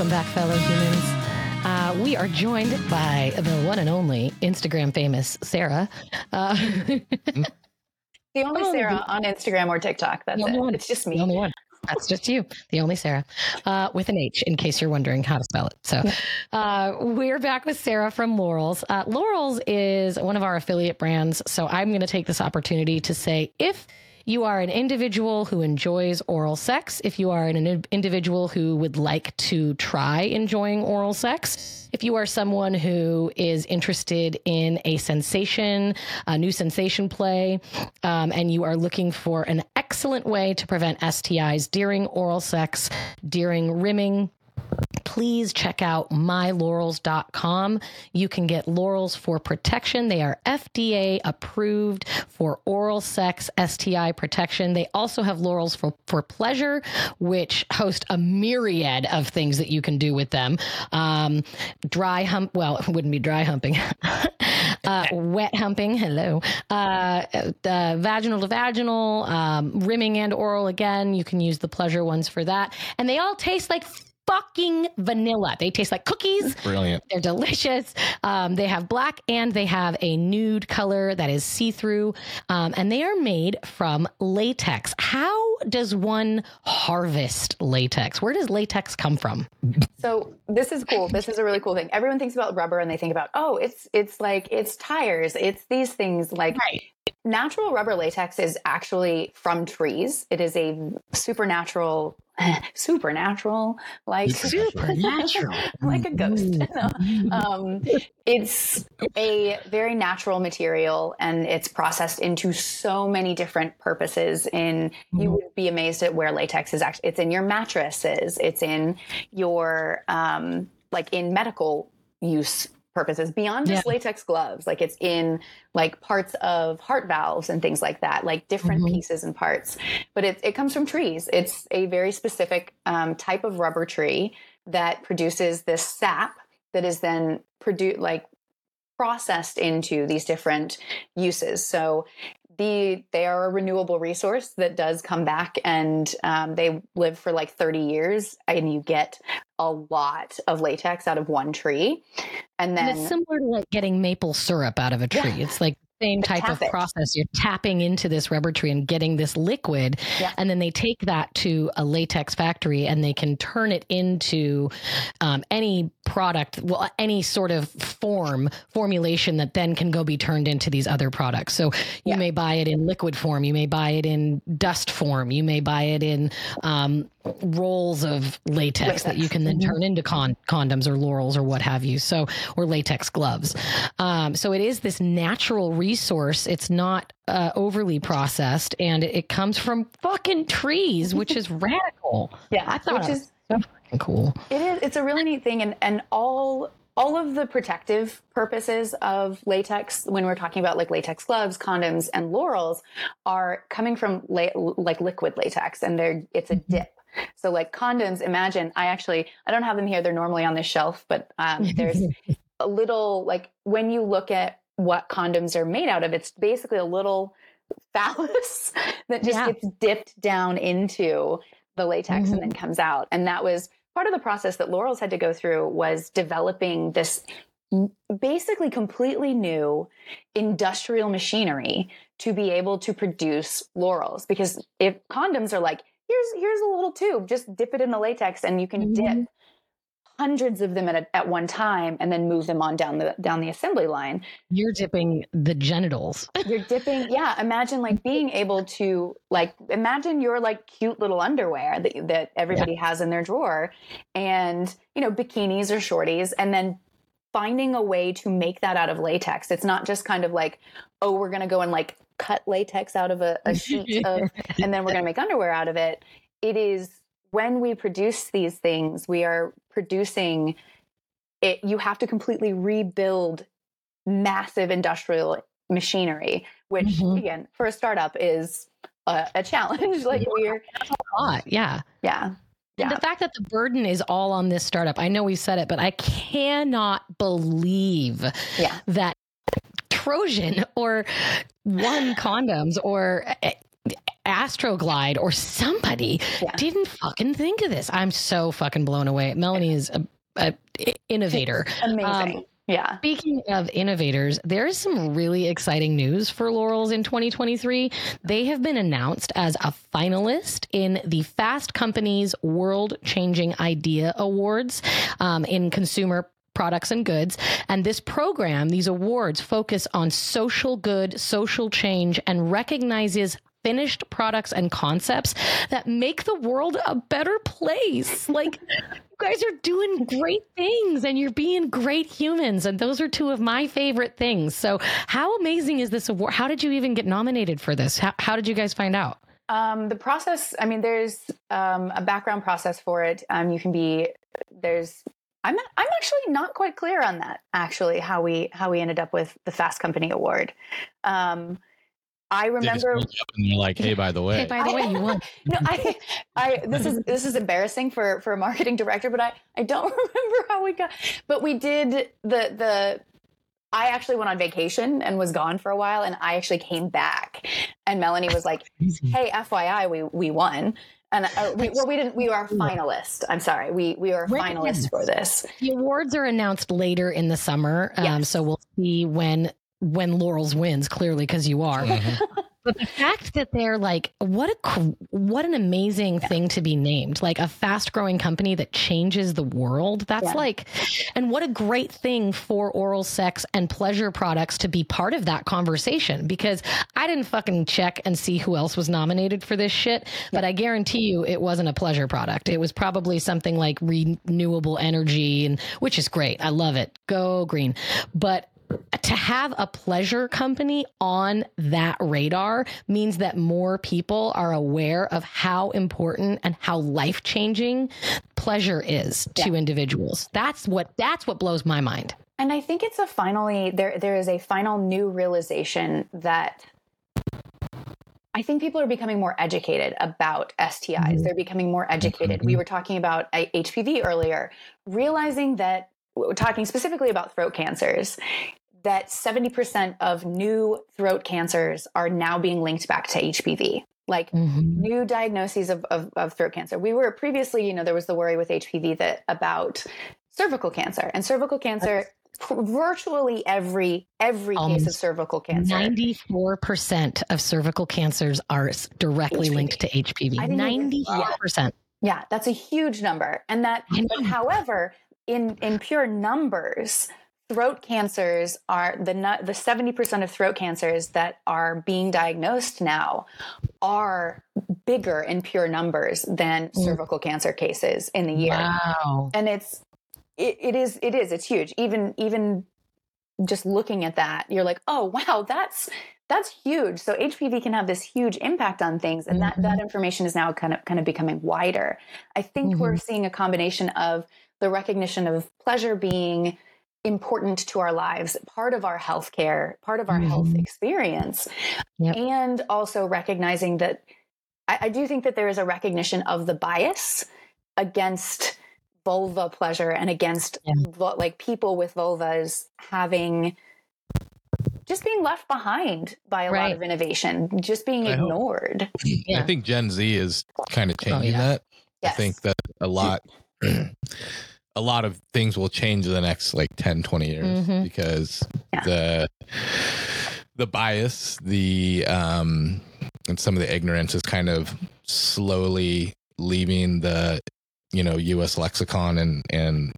Welcome back, fellow humans. Uh, we are joined by the one and only Instagram famous Sarah. Uh, <laughs> The only Oh, Sarah on Instagram or TikTok. That's The only it. one. It's just me. The only one. That's just you, the only Sarah, uh, with an H, in case you're wondering how to spell it. So, uh, we're back with Sarah from Lorals. Uh, Lorals is one of our affiliate brands. So, I'm going to take this opportunity to say if you are an individual who enjoys oral sex, if you are an individual who would like to try enjoying oral sex, if you are someone who is interested in a sensation, a new sensation play, um, and you are looking for an excellent way to prevent STIs during oral sex, during rimming, please check out mylorals.com. You can get Lorals for protection. They are FDA approved for oral sex STI protection. They also have Lorals for, for pleasure, which host a myriad of things that you can do with them. Um, dry hump, well, it wouldn't be dry humping. <laughs> uh, wet humping, hello. Uh, uh, vaginal to vaginal, um, rimming and oral again. You can use the pleasure ones for that. And they all taste like fucking vanilla. They taste like cookies. Brilliant. They're delicious. Um, they have black and they have a nude color that is see through. Um, and they are made from latex. How does one harvest latex? Where does latex come from? So this is cool. This is a really cool thing. Everyone thinks about rubber and they think about, oh, it's it's like it's tires, it's these things like Right. natural rubber latex is actually from trees. It is a supernatural <laughs> supernatural like <laughs> Supernatural. like a ghost. No. um, it's a very natural material and it's processed into so many different purposes in you would be amazed at where latex is actually it's in your mattresses it's in your um, like in medical use purposes beyond just latex gloves like it's in like parts of heart valves and things like that like different Mhm. pieces and parts. But it, it comes from trees. It's a very specific um, type of rubber tree that produces this sap that is then produced like processed into these different uses. So the they are a renewable resource that does come back and um, they live for like 30 years and you get a lot of latex out of one tree and And then it's similar to like getting maple syrup out of a tree. Yeah. It's like same type of it. process. You're tapping into this rubber tree and getting this liquid. Yeah. And then they take that to a latex factory and they can turn it into um, any product, well, any sort of form, formulation that then can go be turned into these other products. So you Yeah. may buy it in liquid form, you may buy it in dust form, you may buy it in um, rolls of latex, that you can then Mm-hmm. turn into con- condoms or Lorals or what have you. So, or latex gloves. Um, so it is this natural resource. It's not uh, overly processed and it comes from fucking trees, which is <laughs> radical. yeah I thought which it is so fucking cool. It is. It's a really neat thing, and and all all of the protective purposes of latex when we're talking about like latex gloves, condoms, and Lorals are coming from la- like liquid latex, and they're it's a dip. So like condoms, imagine I actually I don't have them here. They're normally on this shelf, but um, <laughs> there's a little like when you look at what condoms are made out of, it's basically a little <laughs> phallus that just Yeah. gets dipped down into the latex and then comes out. And that was part of the process that Lorals had to go through was developing this basically completely new industrial machinery to be able to produce Lorals because if condoms are like here's here's a little tube just dip it in the latex and you can dip Mhm. hundreds of them at, a, at one time and then move them on down the down the assembly line You're dipping the genitals. <laughs> you're dipping yeah imagine like being <laughs> able to like imagine your like cute little underwear that that everybody has in their drawer and you know bikinis or shorties and then finding a way to make that out of latex it's not just kind of like oh we're going to go and like cut latex out of a, a sheet <laughs> of and then we're going to make underwear out of it it is when we produce these things we are producing it you have to completely rebuild massive industrial machinery which Mhm. again for a startup is a, a challenge <laughs> like we're a lot, yeah. yeah And Yeah. the fact that the burden is all on this startup, I know we've said it, but I cannot believe yeah that Trojan or One <sighs> Condoms or eh, Astroglide or somebody Yeah. didn't fucking think of this. I'm so fucking blown away. Melanie is a, a innovator. amazing Um, yeah Speaking of innovators, there is some really exciting news for Lorals in 2023. They have been announced as a finalist in the Fast Company's World Changing Idea Awards um, in consumer products and goods. And this program, these awards, focus on social good, social change, and recognizes finished products and concepts that make the world a better place. <laughs> Like, you guys are doing great things and you're being great humans. And those are two of my favorite things. So, how amazing is this award? How did you even get nominated for this? How, how did you guys find out? Um, the process, I mean, there's um, a background process for it. Um, you can be there's. I'm I'm actually not quite clear on that. Actually, how we how we ended up with the Fast Company Award. Um, I They just remember. pulled you up and you're like, hey, by the way, Hey, by the way, you won. <laughs> no, I, I this is this is embarrassing for for a marketing director, but I I don't <laughs> remember how we got. But we did the the. I actually went on vacation and was gone for a while, and I actually came back, and Melanie was like, "Hey, FYI, we we won." And uh, we, well, we didn't. We are finalists. I'm sorry. We we are Right. finalists for this. The awards are announced later in the summer, um, Yes. so we'll see when when Lorals wins. Clearly, because you are. Mhm. <laughs> But the fact that they're like, what a what an amazing thing to be named, like a fast growing company that changes the world. That's Yeah. like, and what a great thing for oral sex and pleasure products to be part of that conversation. Because I didn't fucking check and see who else was nominated for this shit, but I guarantee you it wasn't a pleasure product. It was probably something like renewable energy, and which is great. I love it. Go green, but to have a pleasure company on that radar means that more people are aware of how important and how life changing pleasure is to individuals. That's what that's what blows my mind. And I think it's a finally there there is a final new realization that I think people are becoming more educated about STIs. Mhm. They're becoming more educated. We were talking about uh, HPV earlier, realizing that talking specifically about throat cancers that 70% of new throat cancers are now being linked back to HPV. Like mm-hmm. new diagnoses of, of, of throat cancer. We were previously, you know, there was the worry with HPV that about cervical cancer and cervical cancer. Virtually every every case of cervical cancer. Ninety-four percent of cervical cancers are directly HPV. linked to HPV. didn't even- Ninety-four percent. Yeah, that's a huge number. And that, but however, in in pure numbers, throat cancers are the the seventy percent of throat cancers that are being diagnosed now are bigger in pure numbers than Mm. cervical cancer cases in the year. Wow. and it's it, it is it is it's huge even even just looking at that you're like oh wow that's that's huge so hpv can have this huge impact on things and that that information is now kind of kind of becoming wider i think we're seeing a combination of the recognition of pleasure being important to our lives part of our healthcare part of our health Mhm. experience Yep. and also recognizing that I, I do think that there is a recognition of the bias against vulva pleasure and against Yeah. like people with vulvas having just being left behind by a lot of innovation, just being I ignored. Yeah. I think Gen Z is kind of changing yeah. that. Yes. I think that a lot <clears throat> a lot of things will change in the next like 10 20 years Mhm. because Yeah. the the bias the um and some of the ignorance is kind of slowly leaving the you know US lexicon and and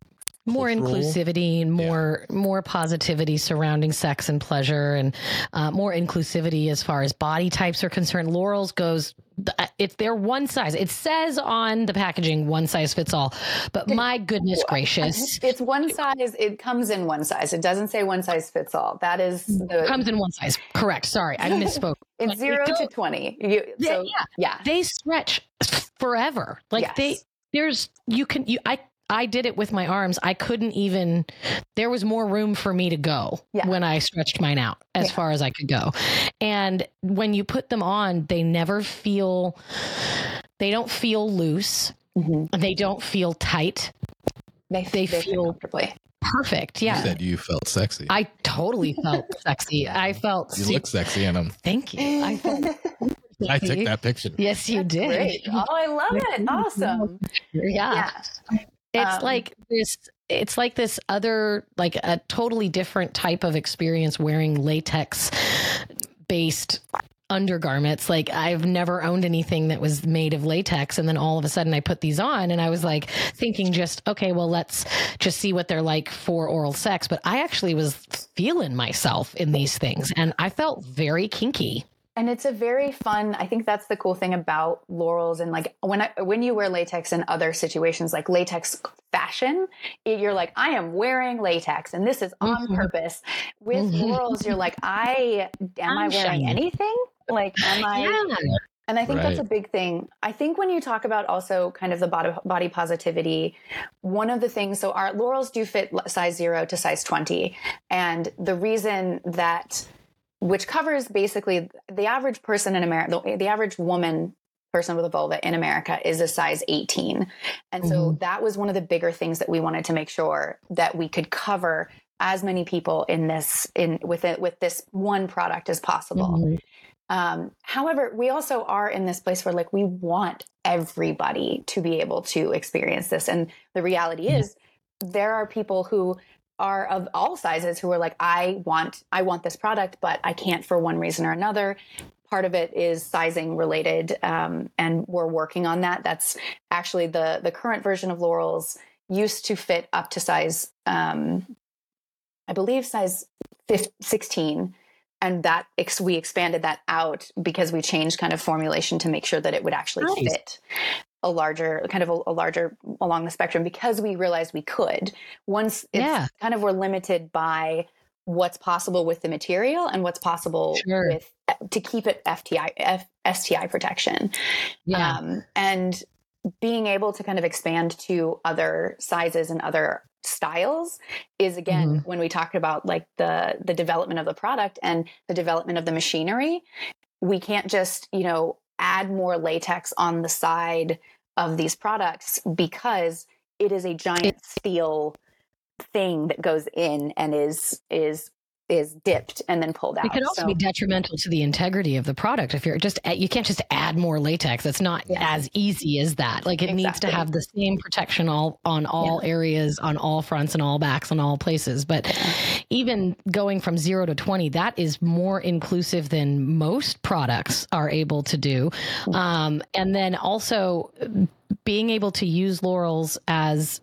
more inclusivity and more more positivity surrounding sex and pleasure and uh, more inclusivity as far as body types are concerned. Lorals goes if they're one size. It says on the packaging one size fits all. But my goodness gracious. It's one size, it comes in one size. It doesn't say one size fits all. That is the comes in one size. Correct. Sorry i misspoke. <laughs> It's zero to 20. You, Yeah, so, yeah. yeah. they stretch forever. Like they there's you can you i i did it with my arms i couldn't even there was more room for me to go Yeah. when i stretched mine out as Yeah. far as i could go and when you put them on they never feel they don't feel loose Mhm. they don't feel tight They, They fit feel- comfortably. perfect Yeah. you said you felt sexy i totally felt <laughs> sexy i felt you su- look sexy in them thank you i felt <laughs> I took that picture yes you did Great. Oh, I love it. Awesome. <laughs> yeah. Yeah. It's Um, like this it's like this other like a totally different type of experience wearing latex based undergarments. Like I've never owned anything that was made of latex and then all of a sudden I put these on and I was like thinking just okay, well let's just see what they're like for oral sex, but I actually was feeling myself in these things and I felt very kinky. And it's a very fun. I think that's the cool thing about Lorals and like when I when you wear latex in other situations like latex fashion, it, you're like I am wearing latex and this is on Mhm. purpose. With Mhm. Lorals, you're like I am I I'm wearing shiny. anything? Like am I? Yeah. And I think that's a big thing. I think when you talk about also kind of the body, body positivity, one of the things, so our Lorals do fit size zero to size 20. And the reason that, which covers basically the average person in America, the, the average woman person with a vulva in America is a size 18. And so that was one of the bigger things that we wanted to make sure that we could cover as many people in this in with it with this one product as possible Mhm. Um, however, we also are in this place where like we want everybody to be able to experience this. And the reality Yeah. is there are people who are of all sizes who are like, I want, I want this product, but I can't for one reason or another. Part of it is sizing related, um, and we're working on that. That's actually the the current version of Loral's used to fit up to size, um, I believe, size 15, 16 and that ex- we expanded that out because we changed kind of formulation to make sure that it would actually Nice. fit a larger kind of a, a larger along the spectrum because we realized we could once it's Yeah. kind of we're limited by what's possible with the material and what's possible Sure. with to keep it FTI F, STI protection Yeah. um, and being able to kind of expand to other sizes and other styles is again when we talk about like the the development of the product and the development of the machinery we can't just you know add more latex on the side of these products because it is a giant steel thing that goes in and is is is dipped and then pulled out It could also So- be detrimental to the integrity of the product if you're just you can't just add more latex. It's not Yeah. as easy as that. Like it needs to have the same protection all on all areas, on all fronts and all backs and all places. But even going from zero to twenty, that is more inclusive than most products are able to do. Um, and then also being able to use Lorals as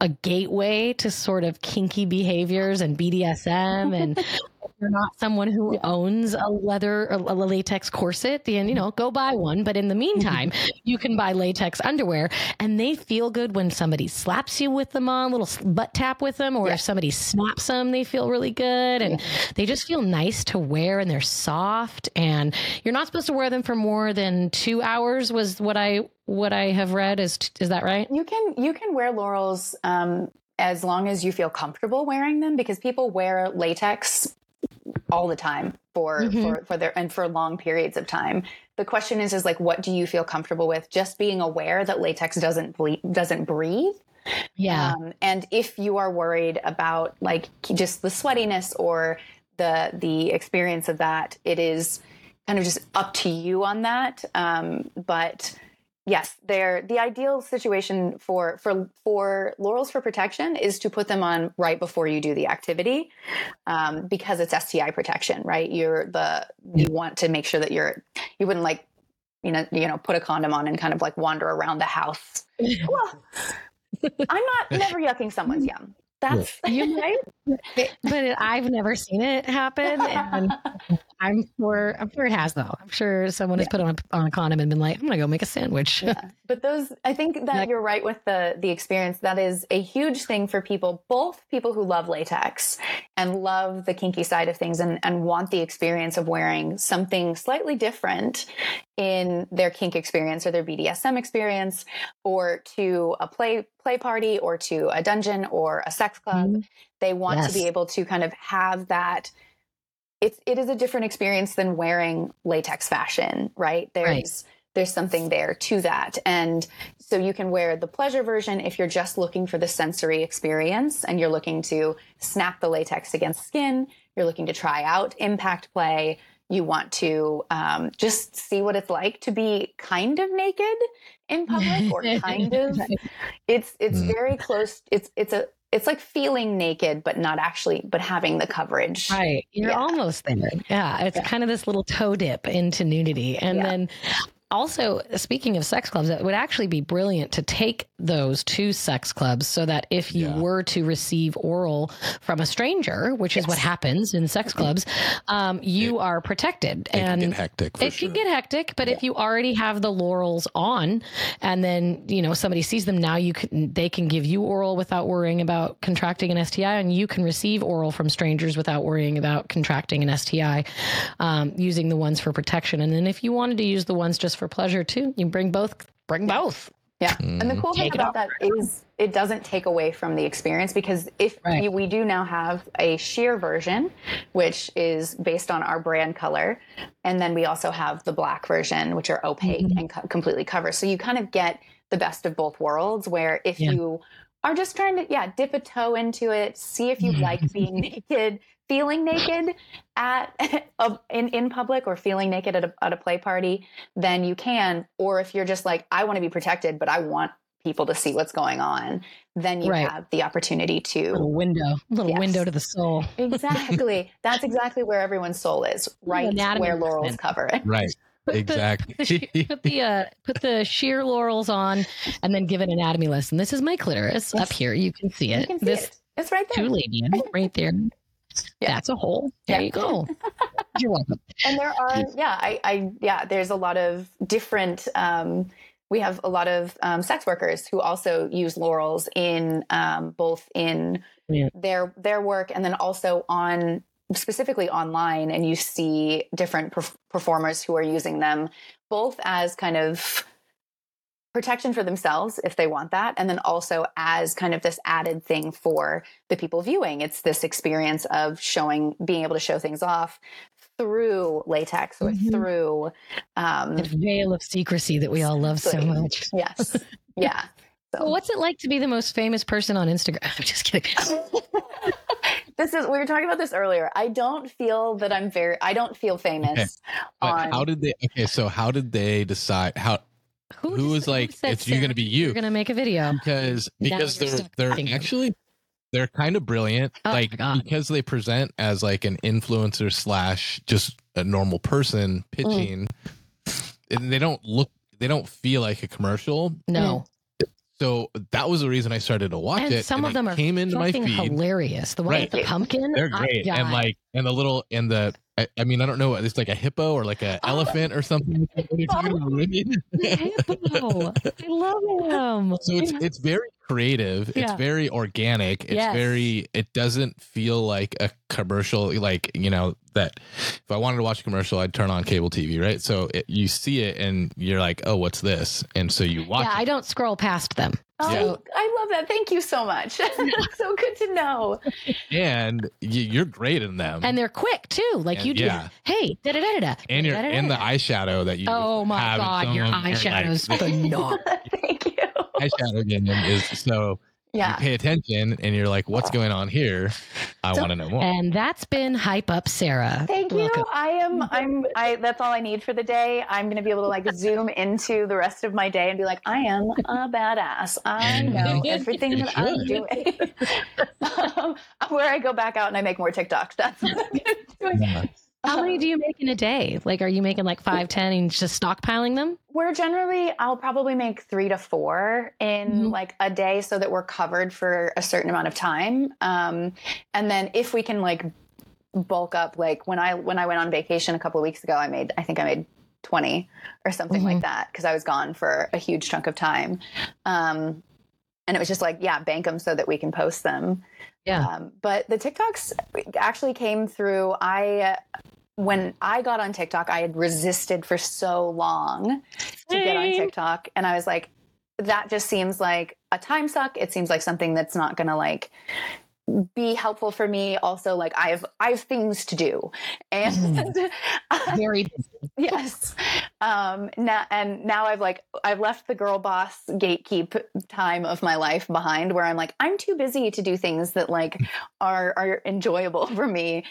a, gateway to sort of kinky behaviors and BDSM and <laughs> you're not someone who owns a leather a, a latex corset then you know go buy one. But in the meantime you can buy latex underwear and they feel good when somebody slaps you with them on little butt tap with them or if somebody snaps them they feel really good and they just feel nice to wear and they're soft and you're not supposed to wear them for more than 2 hours was what I what I have read. Is is that right? You can you can wear Lorals um, as long as you feel comfortable wearing them because people wear latex all the time for Mhm. for for their and for long periods of time. The question is is like what do you feel comfortable with? Just being aware that latex doesn't ble- doesn't breathe. yeah Um, and if you are worried about like just the sweatiness or the the experience of that, it is kind of just up to you on that. Um, but yes, they're the ideal situation for for for Lorals for protection is to put them on right before you do the activity, um, because it's STI protection, right? You're the you want to make sure that you're you wouldn't like you know you know put a condom on and kind of like wander around the house. <laughs> Well, I'm not never yucking someone's <laughs> yum. That's you <laughs> might but it, I've never seen it happen and <laughs> I'm sure I'm sure it has though I'm sure someone has put on a, on a condom and been like I'm gonna go make a sandwich yeah. But those, I think that Like- you're right with the the experience. That is a huge thing for people, both people who love latex and love the kinky side of things, and and want the experience of wearing something slightly different in their kink experience or their BDSM experience, or to a play play party, or to a dungeon or a sex club. Mhm. They want Yes. to be able to kind of have that. It's it is a different experience than wearing latex fashion, right? There's there's something there to that. And so you can wear the pleasure version if you're just looking for the sensory experience and you're looking to snap the latex against skin, you're looking to try out impact play, you want to um, just see what it's like to be kind of naked in public or kind of <laughs> it's it's Mm. very close it's it's a it's like feeling naked but not actually but having the coverage Right. You're Yeah. almost there. Yeah. It's kind of this little toe dip into nudity. And Yeah. then also, speaking of sex clubs, it would actually be brilliant to take those to sex clubs so that if you Yeah. were to receive oral from a stranger, which is what happens in sex clubs, um, you are protected. It can and get hectic. It sure. could get hectic, but if you already have the Lorals on, and then you know somebody sees them now, you can they can give you oral without worrying about contracting an STI, and you can receive oral from strangers without worrying about contracting an STI, um, using the ones for protection. And then if you wanted to use the ones just for pleasure too, you bring both. Bring both. Yeah. And the cool thing about that is it doesn't take away from the experience because if Right. you, we do now have a sheer version, which is based on our brand color. And then we also have the black version, which are opaque Mm-hmm. and co- completely cover. So you kind of get the best of both worlds where if Yeah. you are just trying to yeah dip a toe into it see if you like being <laughs> naked feeling naked at <laughs> a, in, in public or feeling naked at a, at a play party then you can or if you're just like i want to be protected but i want people to see what's going on then you Right. have the opportunity to little window, a little Yes. window to the soul. exactly <laughs> that's exactly where everyone's soul is right anatomy where Lorals cover it Right. <laughs> Put the- Exactly. the she- put the uh, put the sheer Lorals on, and then give an anatomy lesson. This is my clitoris up here. You can see it. you can see this it it's right there two-labia right there. Yeah. That's a hole. There Yeah. you go. <laughs> You're welcome. and there are yeah I, I yeah there's a lot of different um we have a lot of um, sex workers who also use Lorals in um, both in Yeah. their their work and then also on specifically online and you see different perf- performers who are using them both as kind of protection for themselves if they want that and then also as kind of this added thing for the people viewing it's this experience of showing being able to show things off through latex or Mhm. through um That veil of secrecy that we all love so much. yes <laughs> yeah so Well, what's it like to be the most famous person on Instagram? <laughs> I'm just kidding. <laughs> this is we were talking about this earlier i don't feel that i'm very i don't feel famous But on how did they? Okay, so how did they decide? How Who was like, "It's you gonna be you"? You're gonna make a video. because because they're they're thinking. actually they're kind of brilliant Oh like because they present as like an influencer slash just a normal person Mm. pitching and they don't look they don't feel like a commercial No, so that was the reason i started to watch and it some and of it them are came into my feed hilarious. The one Right. with the pumpkin, they're great and like and the little and the I, I mean i don't know it's like a hippo or like an Oh. elephant or something What are you talking about, Remy? Hippo. I love him. <laughs> so it's it's very creative it's very organic it's Yes. very it doesn't feel like a commercial like you know that if i wanted to watch a commercial i'd turn on cable tv right so it, you see it and you're like oh what's this and so you watch yeah, I don't scroll past them. Oh, Yeah. i love that thank you so much <laughs> <laughs> so good to know and you're great in them And they're quick too. Like And you do. yeah. Hey, da da da da. and you're in the eyeshadow that you Oh my have god, your some- you're eyeshadow's <laughs> phenomenal. thank you eyeshadow game is so you yeah pay attention and you're like what's going on here i So- want to know more And that's been hype up Sarah. Thank Welcome. you. I am. I'm. I. That's all I need for the day. I'm going to be able to like <laughs> zoom into the rest of my day and be like, I am a badass. I know everything You that I'm doing. <laughs> um, where I go back out and I make more TikToks. That's what I'm doing. Yeah. How many do you make in a day? Like, are you making like five, ten, and just stockpiling them? We're generally. I'll probably make three to four in Mhm. like a day, so that we're covered for a certain amount of time. Um, and then if we can like bulk up, like when I when I went on vacation a couple of weeks ago, I made. I think I made 20 or something like that because I was gone for a huge chunk of time. Um, and it was just like, yeah, bank them so that we can post them. Yeah. Um, but the TikToks actually came through. I, when I got on TikTok, I had resisted for so long to get on TikTok. And I was like, that just seems like a time suck. It seems like something that's not going to like be helpful for me. Also like i have i have things to do. And <laughs> Very yes. Um now and now i've like i've left the girl boss gatekeep time of my life behind where i'm like i'm too busy to do things that like are are enjoyable <laughs> for me.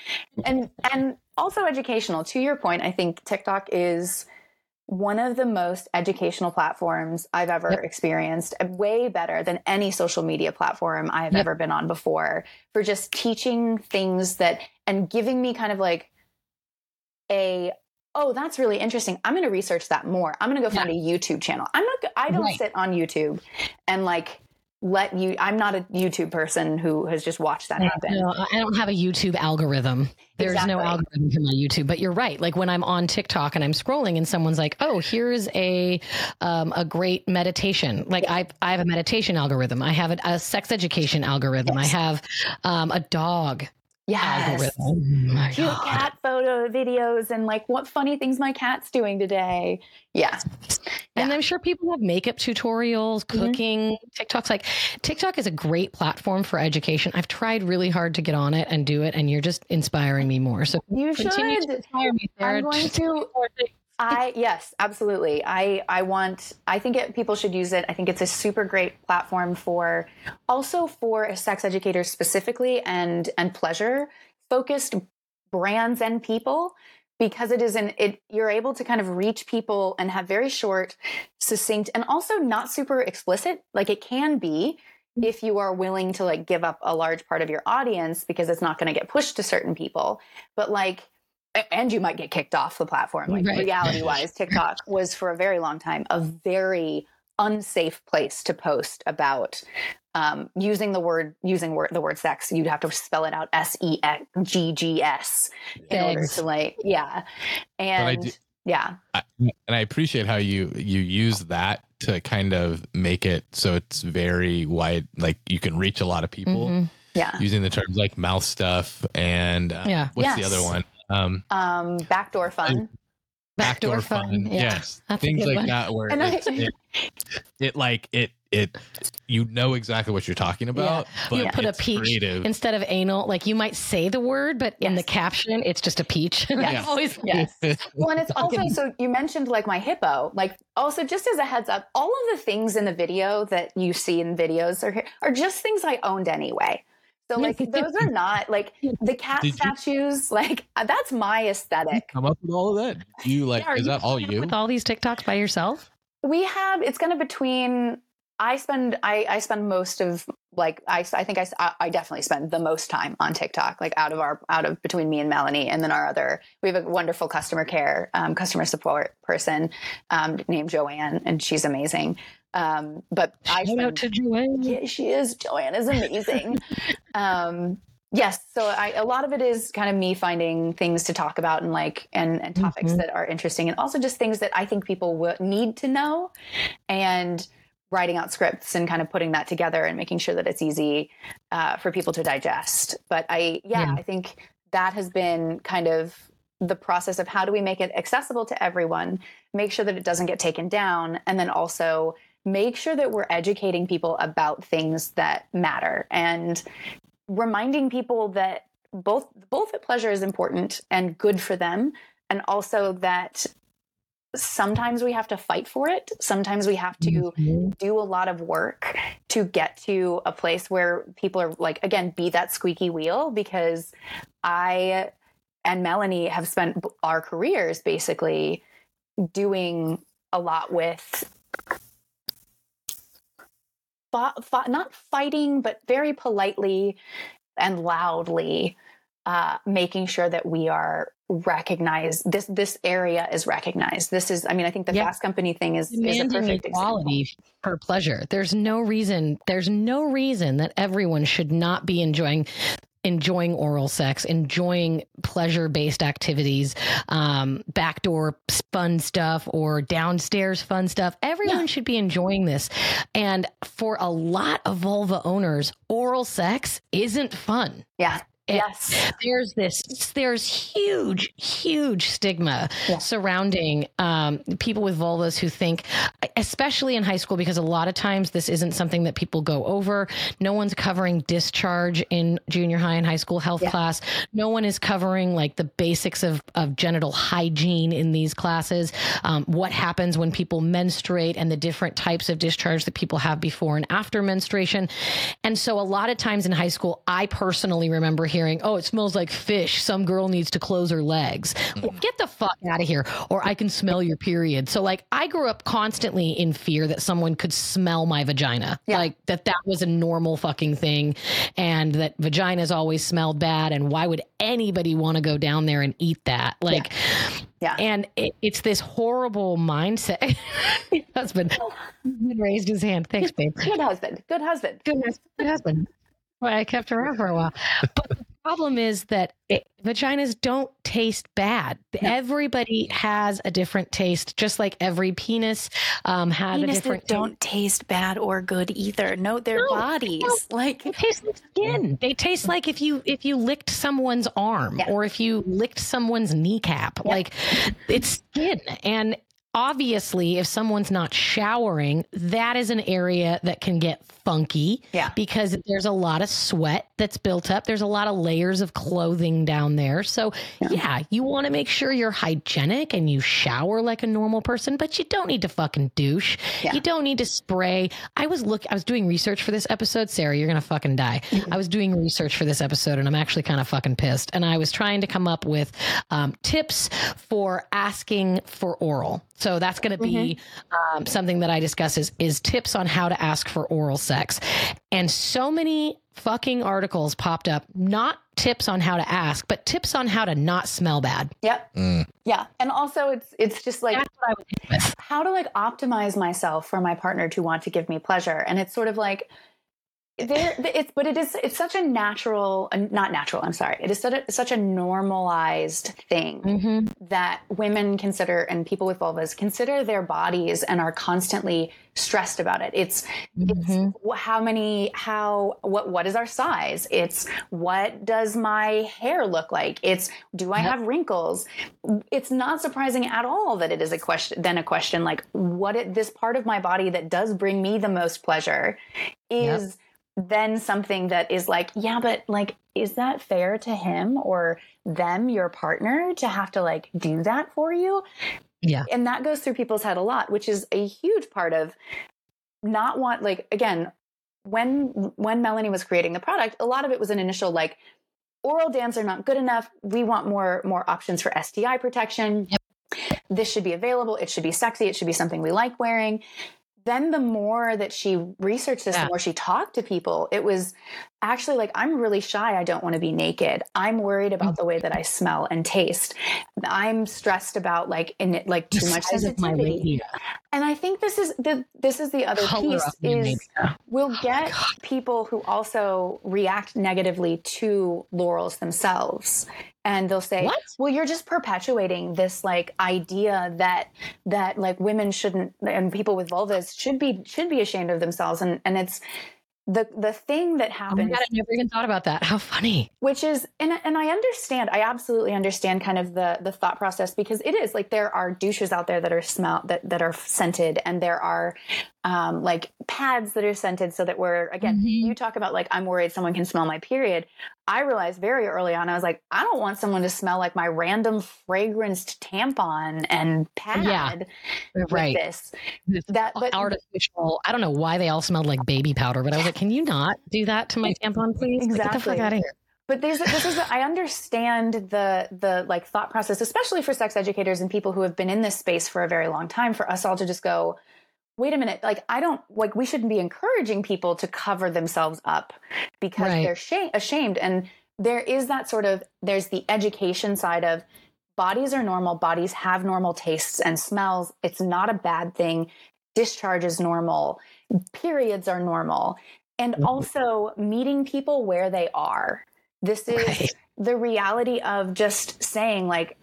And and also educational. To your point i think tiktok is one of the most educational platforms I've ever Yep. experienced, uh, way better than any social media platform I've Yep. ever been on before, for just teaching things that and giving me kind of like a oh that's really interesting i'm going to research that more i'm going to go find a youtube channel i'm not i don't Right. sit on youtube and like let you i'm not a youtube person who has just watched that happen No, I don't have a YouTube algorithm. There's no algorithm for my YouTube, but you're right. Like when I'm on TikTok and I'm scrolling and someone's like, "Oh, here's a um, a great meditation." Like I I have a meditation algorithm. I have a, a sex education algorithm. Yes. I have um, a dog yes algorithm. Oh my cute God. cat photo videos and like what funny things my cat's doing today yeah And Yeah. I'm sure people have makeup tutorials, Mhm. cooking, TikTok's like TikTok is a great platform for education. I've tried really hard to get on it and do it, and you're just inspiring me more. So you continue should to inspire me, Sarah. i'm going to. I yes, absolutely. I I want. I think it, people should use it. I think it's a super great platform for, also for sex educators specifically and and pleasure focused brands and people because it is an it you're able to kind of reach people and have very short succinct and also not super explicit like it can be if you are willing to like give up a large part of your audience because it's not going to get pushed to certain people but like and you might get kicked off the platform like Right. reality wise <laughs> tiktok was for a very long time a very unsafe place to post about um, using the word using word the word sex you'd have to spell it out s e g g s in order to like yeah and do- yeah I, and I appreciate how you you use that to kind of make it so it's very wide, like you can reach a lot of people Mhm. yeah using the terms like mouth stuff and uh, Yeah. what's the other one? Um, um backdoor fun Backdoor fun, yeah. yes, things like one. that where And I- it, it like it it you know exactly what you're talking about, but You put a peach creative. instead of anal. Like you might say the word, but in the caption, it's just a peach. <laughs> Yes. Always. yes well and it's <laughs> also so you mentioned like my hippo like also just as a heads up all of the things in the video that you see in videos are are just things i owned anyway so like those are not like the cat Did you- statues <laughs> like uh, that's my aesthetic come up with all of that. You like Yeah, is you that all coming up you? with all these TikToks by yourself? we have it's kind of between i spend i i spend most of like i i think I I definitely spend the most time on tiktok like out of our out of between me and melanie and then our other we have a wonderful customer care um, customer support person um, named joanne and she's amazing um, but i Shout out to Joanne. yeah, she is joanne is amazing <laughs> um yes so I, a lot of it is kind of me finding things to talk about and like and and topics Mhm. that are interesting and also just things that i think people will need to know and writing out scripts and kind of putting that together and making sure that it's easy uh, for people to digest but i yeah, Yeah. i think that has been kind of the process of how do we make it accessible to everyone make sure that it doesn't get taken down and then also make sure that we're educating people about things that matter and reminding people that both both that pleasure is important and good for them and also that sometimes we have to fight for it sometimes we have to Mhm. do a lot of work to get to a place where people are like again be that squeaky wheel because i and melanie have spent our careers basically doing a lot with fought, fought, not fighting but very politely and loudly uh, making sure that we are recognized this this area is recognized this is i mean i think the Yeah. fast company thing is, is a perfect example equality for pleasure. There's no reason. There's no reason that everyone should not be enjoying enjoying oral sex, enjoying pleasure based activities, um, backdoor fun stuff or downstairs fun stuff. Everyone should be enjoying this. And for a lot of vulva owners, oral sex isn't fun. yeah yes. there's this there's huge huge stigma Yeah. surrounding um, people with vulvas who think especially in high school because a lot of times this isn't something that people go over. No one's covering discharge in junior high and high school health Yeah. class. No one is covering like the basics of, of genital hygiene in these classes. Um, what happens when people menstruate and the different types of discharge that people have before and after menstruation. And so a lot of times in high school, I personally remember hearing, oh, it smells like fish. Some girl needs to close her legs. Well, get the fuck out of here. Or I can smell your period. So like I grew up constantly in fear that someone could smell my vagina. Yeah. Like that that was a normal fucking thing. And that vaginas always smelled bad. And why would anybody want to go down there and eat that? Like yeah and it, it's this horrible mindset. <laughs> husband <laughs> raised his hand. Thanks, babe. good husband good husband Good hus- good husband. Well, I kept her around for a while. But the problem is that it, vaginas don't taste bad. Everybody has a different taste, just like every penis um, has a different don't taste bad or good either. No, their No, bodies. Like They taste like skin. They taste like if you if you licked someone's arm Yeah. or if you licked someone's kneecap. Like it's skin. And obviously, if someone's not showering, that is an area that can get funky. Yeah. Because there's a lot of sweat that's built up. There's a lot of layers of clothing down there. So, yeah, you want to make sure you're hygienic and you shower like a normal person, but you don't need to fucking douche. Yeah. You don't need to spray. I was look I was doing research for this episode. Sarah, you're going to fucking die. <laughs> I was doing research for this episode and I'm actually kind of fucking pissed. And I was trying to come up with um, tips for asking for oral. So that's going to be um, something that I discuss is is tips on how to ask for oral sex. And so many fucking articles popped up, not tips on how to ask, but tips on how to not smell bad. Yep. Yeah. And also it's it's just like That's what I would hit with. how to like optimize myself for my partner to want to give me pleasure. And it's sort of like there it's but it is it's such a natural not natural, I'm sorry. It is such a, such a normalized thing Mhm. that women consider and people with vulvas consider their bodies and are constantly stressed about it. It's it's Mhm. wh- how many how what what is our size? It's what does my hair look like? It's do I Yep. have wrinkles? It's not surprising at all that it is a question then a question like what it, this part of my body that does bring me the most pleasure is then something that is like yeah but like is that fair to him or them your partner to have to like do that for you? Yeah. and that goes through people's head a lot which is a huge part of not want like again when when melanie was creating the product a lot of it was an initial like oral dams are not good enough. We want more more options for sti protection. This should be available. It should be sexy. It should be something we like wearing then the more that she researched this Yeah. the more she talked to people it was actually like i'm really shy i don't want to be naked i'm worried about the way that i smell and taste i'm stressed about like in it like too The much size of my sensitivity and I think this is the this is the other Color piece is we'll oh get God. people who also react negatively to Lorals themselves. And they'll say, What? "Well, you're just perpetuating this like idea that that like women shouldn't and people with vulvas should be should be ashamed of themselves." And and it's the the thing that Oh happens god, I never even thought about that. How funny. which is and and I understand I absolutely understand kind of the the thought process because it is like there are douches out there that are smell that that are scented and there are um like pads that are scented so that we're again Mhm. you talk about like I'm worried someone can smell my period I realized very early on I was like I don't want someone to smell like my random fragranced tampon and pad Yeah, Right. this This that but artificial. I don't know why they all smelled like baby powder, but I was like, can you not do that to my tampon, please? Like, get the fuck Exactly. out of here. but there's this is I understand the the like thought process, especially for sex educators and people who have been in this space for a very long time. For us all to just go, wait a minute, like I don't like we shouldn't be encouraging people to cover themselves up because Right. they're shame, ashamed. And there is that sort of there's the education side of bodies are normal, bodies have normal tastes and smells. It's not a bad thing. Discharge is normal, periods are normal. And Mhm. also meeting people where they are. This is Right. the reality of just saying, like,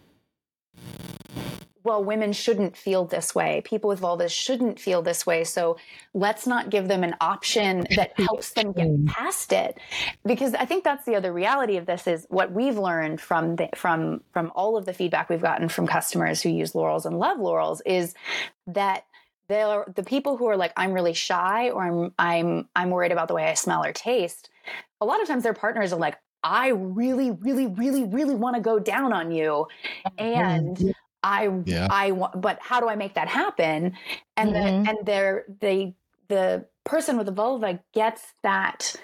well, women shouldn't feel this way. People with vulvas shouldn't feel this way. So let's not give them an option that <laughs> helps them get mm. past it. Because I think that's the other reality of this is what we've learned from the, from from all of the feedback we've gotten from customers who use Lorals and love Lorals is that they're the people who are like I'm really shy or I'm I'm I'm worried about the way I smell or taste. A lot of times their partners are like I really really really really want to go down on you <laughs> and I Yeah. I want but how do I make that happen? And Mhm. the and they're they the person with the vulva gets that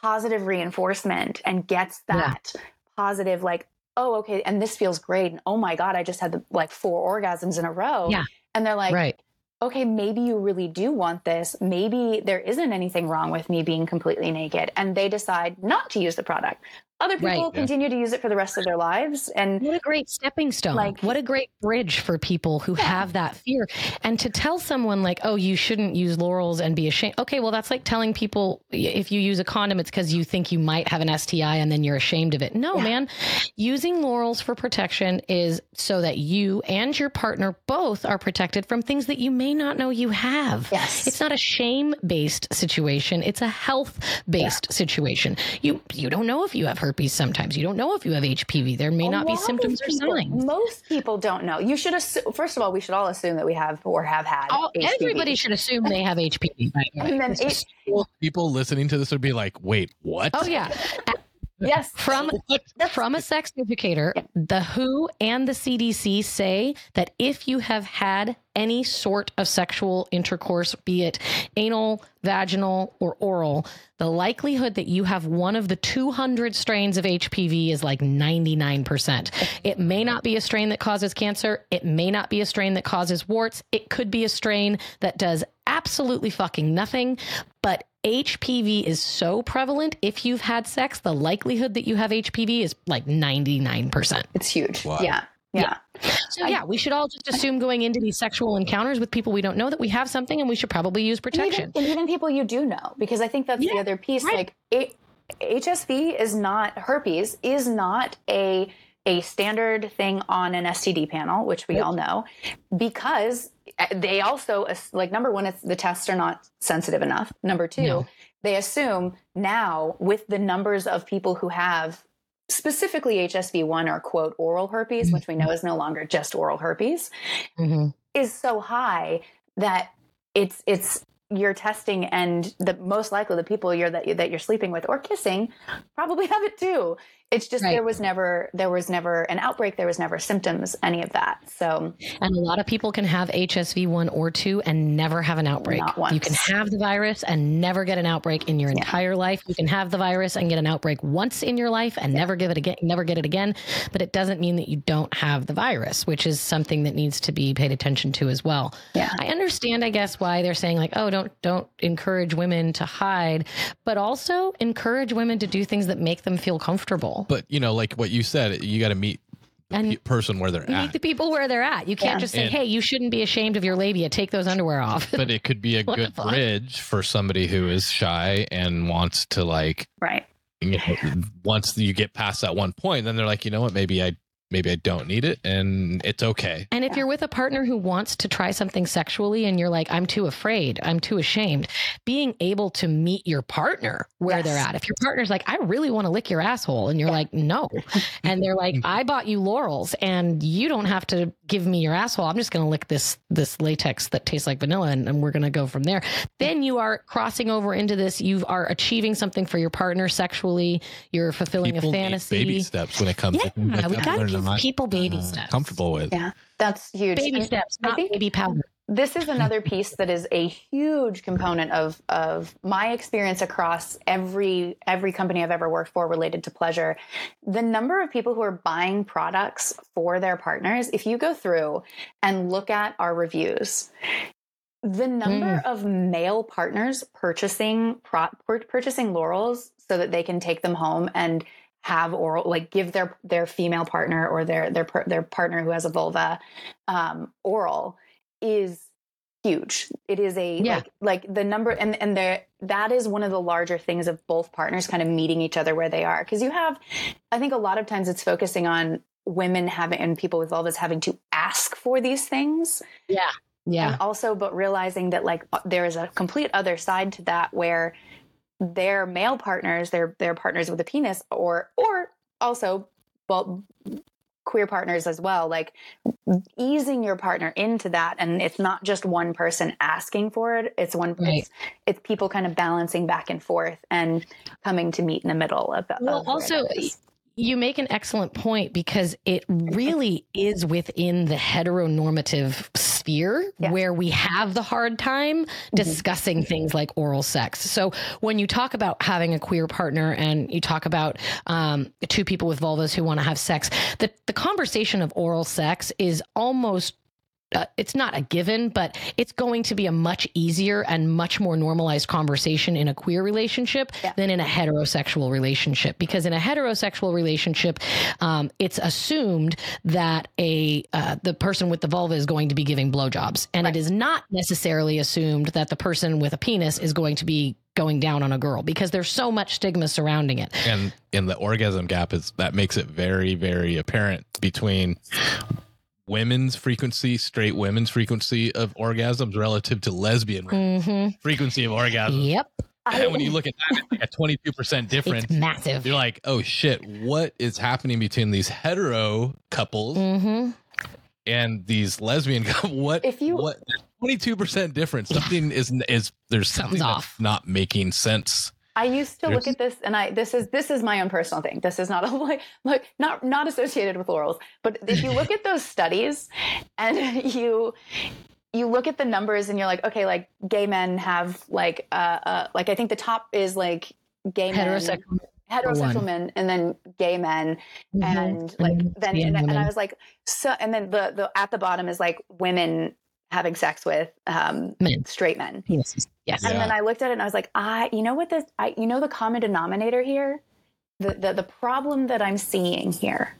positive reinforcement and gets Yeah. that positive like oh okay and this feels great and oh my god I just had the, like four orgasms in a row. Yeah. And they're like right. okay, maybe you really do want this. Maybe there isn't anything wrong with me being completely naked. And they decide not to use the product. Other people Right. Yeah. continue to use it for the rest of their lives. And What a great stepping stone. Like- what a great bridge for people who Yeah. have that fear. And to tell someone like, oh, you shouldn't use Lorals and be ashamed. Okay, well, that's like telling people if you use a condom, it's because you think you might have an STI and then you're ashamed of it. No, Yeah. man. Using Lorals for protection is so that you and your partner both are protected from things that you may not know you have. Yes. It's not a shame based situation. It's a health based situation. You you don't know if you have herpes sometimes. You don't know if you have HPV. There may A not be lot of symptoms or people- signs. Most people don't know. You should assume. First of all, we should all assume that we have or have had. All, HPV. everybody should assume they have HPV. By the way. And then It's it- People listening to this would be like, "Wait, what?" oh yeah, <laughs> Yes, from from a sex educator, the WHO and the CDC say that if you have had any sort of sexual intercourse, be it anal, vaginal, or oral, the likelihood that you have one of the 200 strains of HPV is like 99%. It may not be a strain that causes cancer. It may not be a strain that causes warts. It could be a strain that does absolutely fucking nothing. But HPV is so prevalent. If you've had sex, the likelihood that you have HPV is like 99%. it's huge. Wow. Yeah, yeah. So, yeah, we should all just assume going into these sexual encounters with people we don't know that we have something and we should probably use And protection. even, and even people you do know, because I think that's the other piece. right. Like it, HSV is not herpes is not a a standard thing on an STD panel, which we all know, because uh, they also like number one, it's the tests are not sensitive enough. Number two, No. they assume now with the numbers of people who have specifically HSV one or quote oral herpes, which we know is no longer just oral herpes, Mhm. is so high that it's it's you're testing and the most likely the people you're that, that you're sleeping with or kissing probably <laughs> have it too it's just Right. there was never there was never an outbreak there was never symptoms any of that so And a lot of people can have HSV 1 or 2 and never have an outbreak. Not once. You can have the virus and never get an outbreak in your entire life. You can have the virus and get an outbreak once in your life and never give it again, never get it again, but it doesn't mean that you don't have the virus, which is something that needs to be paid attention to as well. Yeah. I understand I guess why they're saying like, "Oh, don't don't encourage women to hide," but also encourage women to do things that make them feel comfortable. But you know, like what you said, you got to meet the And- pe- person where they're You at. meet the people where they're at. You can't Yeah. just say, And- "Hey, you shouldn't be ashamed of your labia. Take those underwear off." but it could be a <laughs> good bridge for somebody who is shy and wants to like right you know, once you get past that one point then they're like you know what maybe i maybe i don't need it and it's okay And if you're with a partner who wants to try something sexually and you're like, I'm too afraid, I'm too ashamed, being able to meet your partner where Yes. they're at. If your partner's like, I really want to lick your asshole, and you're like, no. <laughs> And they're like, I bought you Lorals and you don't have to give me your asshole. I'm just going to lick this this latex that tastes like vanilla and, and we're going to go from there. Then you are crossing over into this. You are achieving something for your partner sexually. You're fulfilling people a fantasy. baby steps when it comes to Yeah, like we gotta give not, people baby uh, steps. comfortable with yeah that's huge Baby And steps, I not think- baby powder. this is another piece that is a huge component of of my experience across every every company I've ever worked for related to pleasure. The number of people who are buying products for their partners, if you go through and look at our reviews, the number of male partners purchasing pro- purchasing Lorals so that they can take them home and have oral like give their their female partner or their their their partner who has a vulva um, oral is huge. It is a Yeah. like like the number and and there that is one of the larger things of both partners kind of meeting each other where they are because you have I think a lot of times it's focusing on women having and people with vulvas having to ask for these things Yeah. and also but realizing that like uh, there is a complete other side to that where their male partners their their partners with a penis or or also well queer partners as well like easing your partner into that. And it's not just one person asking for it. It's one Right. it's, it's people kind of balancing back and forth and coming to meet in the middle of, Well, of also, you make an excellent point because it really is within the heteronormative sphere Yes. where we have the hard time discussing things like oral sex. So when you talk about having a queer partner and you talk about um, two people with vulvas who want to have sex, the, the conversation of oral sex is almost uh, it's not a given, but it's going to be a much easier and much more normalized conversation in a queer relationship Yeah. than in a heterosexual relationship. Because in a heterosexual relationship, um, it's assumed that a uh, the person with the vulva is going to be giving blowjobs, and it is not necessarily assumed that the person with a penis is going to be going down on a girl because there's so much stigma surrounding it. and in the orgasm gap is that makes it very very apparent between women's frequency straight women's frequency of orgasms relative to lesbian women's hmm frequency of orgasms Yep. And when you look at that, it's like a 22% difference. It's massive. You're like, oh shit, what is happening between these hetero couples hmm and these lesbian <laughs> couples? What If you- what 22% difference? Something is is there's something Something's that's off. not making sense. I used to look at this, and I this is this is my own personal thing. This is not a <laughs> like like not not associated with Lorals, but if you look at those <laughs> studies, and <laughs> you you look at the numbers, and you're like, okay, like gay men have like uh, uh like I think the top is like gay heterosexual. men, Heterosexual. one. men, and then gay men, Mhm. and like And then and, and I was like so, and then the the at the bottom is like women having sex with um Men. straight men. Penises. Yes. Yeah. And then I looked at it and I was like, I, you know what this, I, you know, the common denominator here, the, the, the problem that I'm seeing here,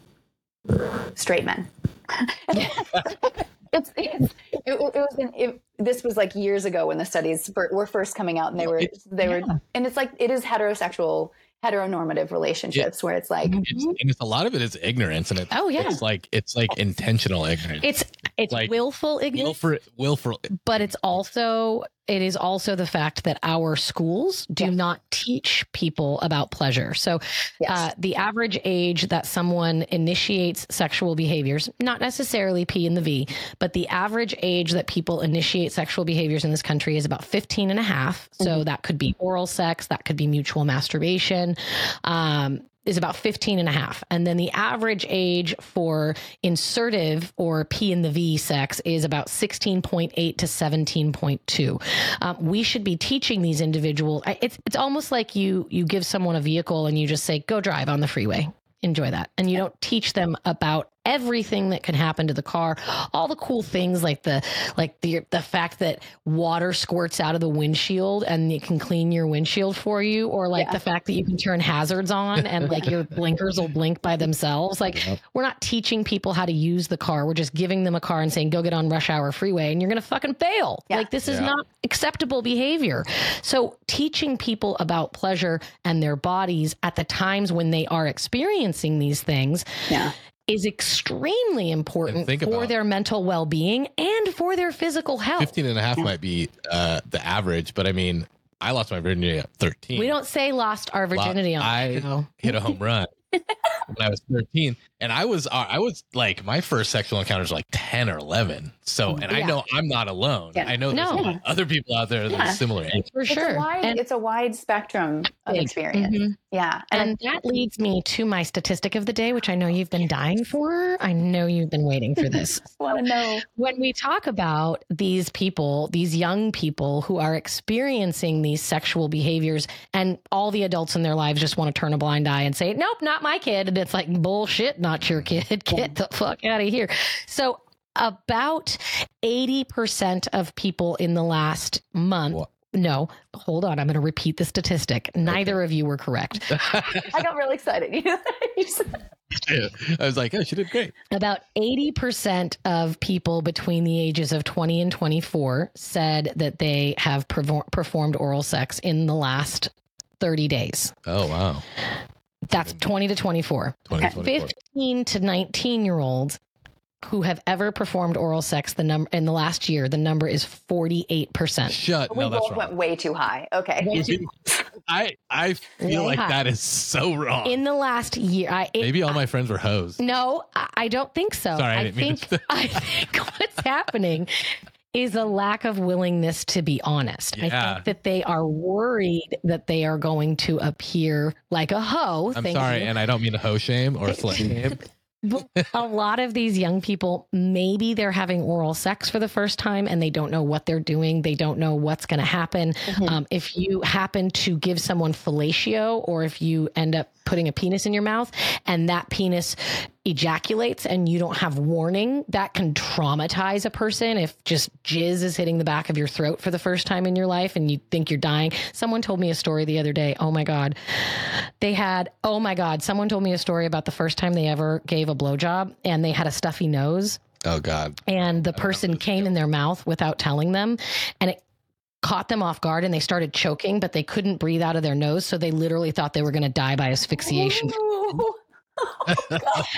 straight men. <laughs> it's, it's, it, it was, in, it, this was like years ago when the studies were, were first coming out and they were, they were, and it's like, it is heterosexual, heteronormative relationships where it's like, It's, mm-hmm. and it's a lot of it is ignorance, and it's Oh, yeah. it's like it's like oh. intentional ignorance. It's it's Like, willful ignorance, willful, willful. but it's also it is also the fact that our schools do Yes. not teach people about pleasure. So yes. uh, the average age that someone initiates sexual behaviors, not necessarily P and the V, but the average age that people initiate sexual behaviors in this country is about 15 and a half. So that could be oral sex, that could be mutual masturbation. Um, is about 15 and a half. And then the average age for insertive or P in the V sex is about 16.8 to 17.2. Um, we should be teaching these individuals. It's, it's almost like you, you give someone a vehicle and you just say, go drive on the freeway. Enjoy that. And you don't teach them about everything that can happen to the car, all the cool things like the like the the fact that water squirts out of the windshield and it can clean your windshield for you, or like Yeah. the fact that you can turn hazards on and like your blinkers will blink by themselves. Like Yep. we're not teaching people how to use the car. We're just giving them a car and saying, go get on rush hour freeway and you're gonna fucking fail. Yeah. Like this is Yeah. not acceptable behavior. So teaching people about pleasure and their bodies at the times when they are experiencing these things yeah. Is extremely important for their mental well-being and for their physical health. 15 and a half might be uh, the average, but I mean, I lost my virginity at 13. We don't say lost our virginity on I- show. hit a home run when I was 13. And I was, uh, I was like, my first sexual encounters were like 10 or 11. So, and I know I'm not alone. Yeah. I know there's No. a lot of other people out there that Yeah. are similar age. For It's sure. a wide, and, it's a wide spectrum of Big. experience. Mhm. Yeah. And, and that leads me to my statistic of the day, which I know you've been dying for. I know you've been waiting for this. <laughs> Want to know. when we talk about these people, these young people who are experiencing these sexual behaviors, and all the adults in their lives just want to turn a blind eye and say, Nope, not my kid. And it's like, Bullshit, not your kid. <laughs> Get the fuck out of here. So, about 80% of people in the last month. What? No, hold on. I'm going to repeat the statistic. Neither of you were correct. <laughs> I got really excited. You said- <laughs> I was like, oh, she did great. About 80% of people between the ages of 20 and 24 said that they have perfor- performed oral sex in the last 30 days. Oh, wow. That's 20 to 24. 20, 24. 15 to 19 year olds who have ever performed oral sex the number in the last year, the number is 48%. Shut. we No, that's both wrong. went way too high. Okay. Way Maybe- I, I feel Way like high. that is so wrong. In the last year, I it, Maybe all my friends were hoes. No, I, I don't think so. Sorry, I I didn't mean think to- I <laughs> think what's happening is a lack of willingness to be honest. I think that they are worried that they are going to appear like a hoe. I'm Thank sorry, you. and I don't mean a hoe shame or slut <laughs> shame. A lot of these young people, maybe they're having oral sex for the first time and they don't know what they're doing. They don't know what's going to happen. Mhm. Um, if you happen to give someone fellatio or if you end up putting a penis in your mouth and that penis ejaculates and you don't have warning, that can traumatize a person if just jizz is hitting the back of your throat for the first time in your life and you think you're dying. Someone told me a story the other day. Oh my God. They had, oh my God, someone told me a story about the first time they ever gave a blowjob and they had a stuffy nose Oh God. and the person came in their mouth without telling them and it caught them off guard and they started choking but they couldn't breathe out of their nose so they literally thought they were going to die by asphyxiation <laughs> Ooh.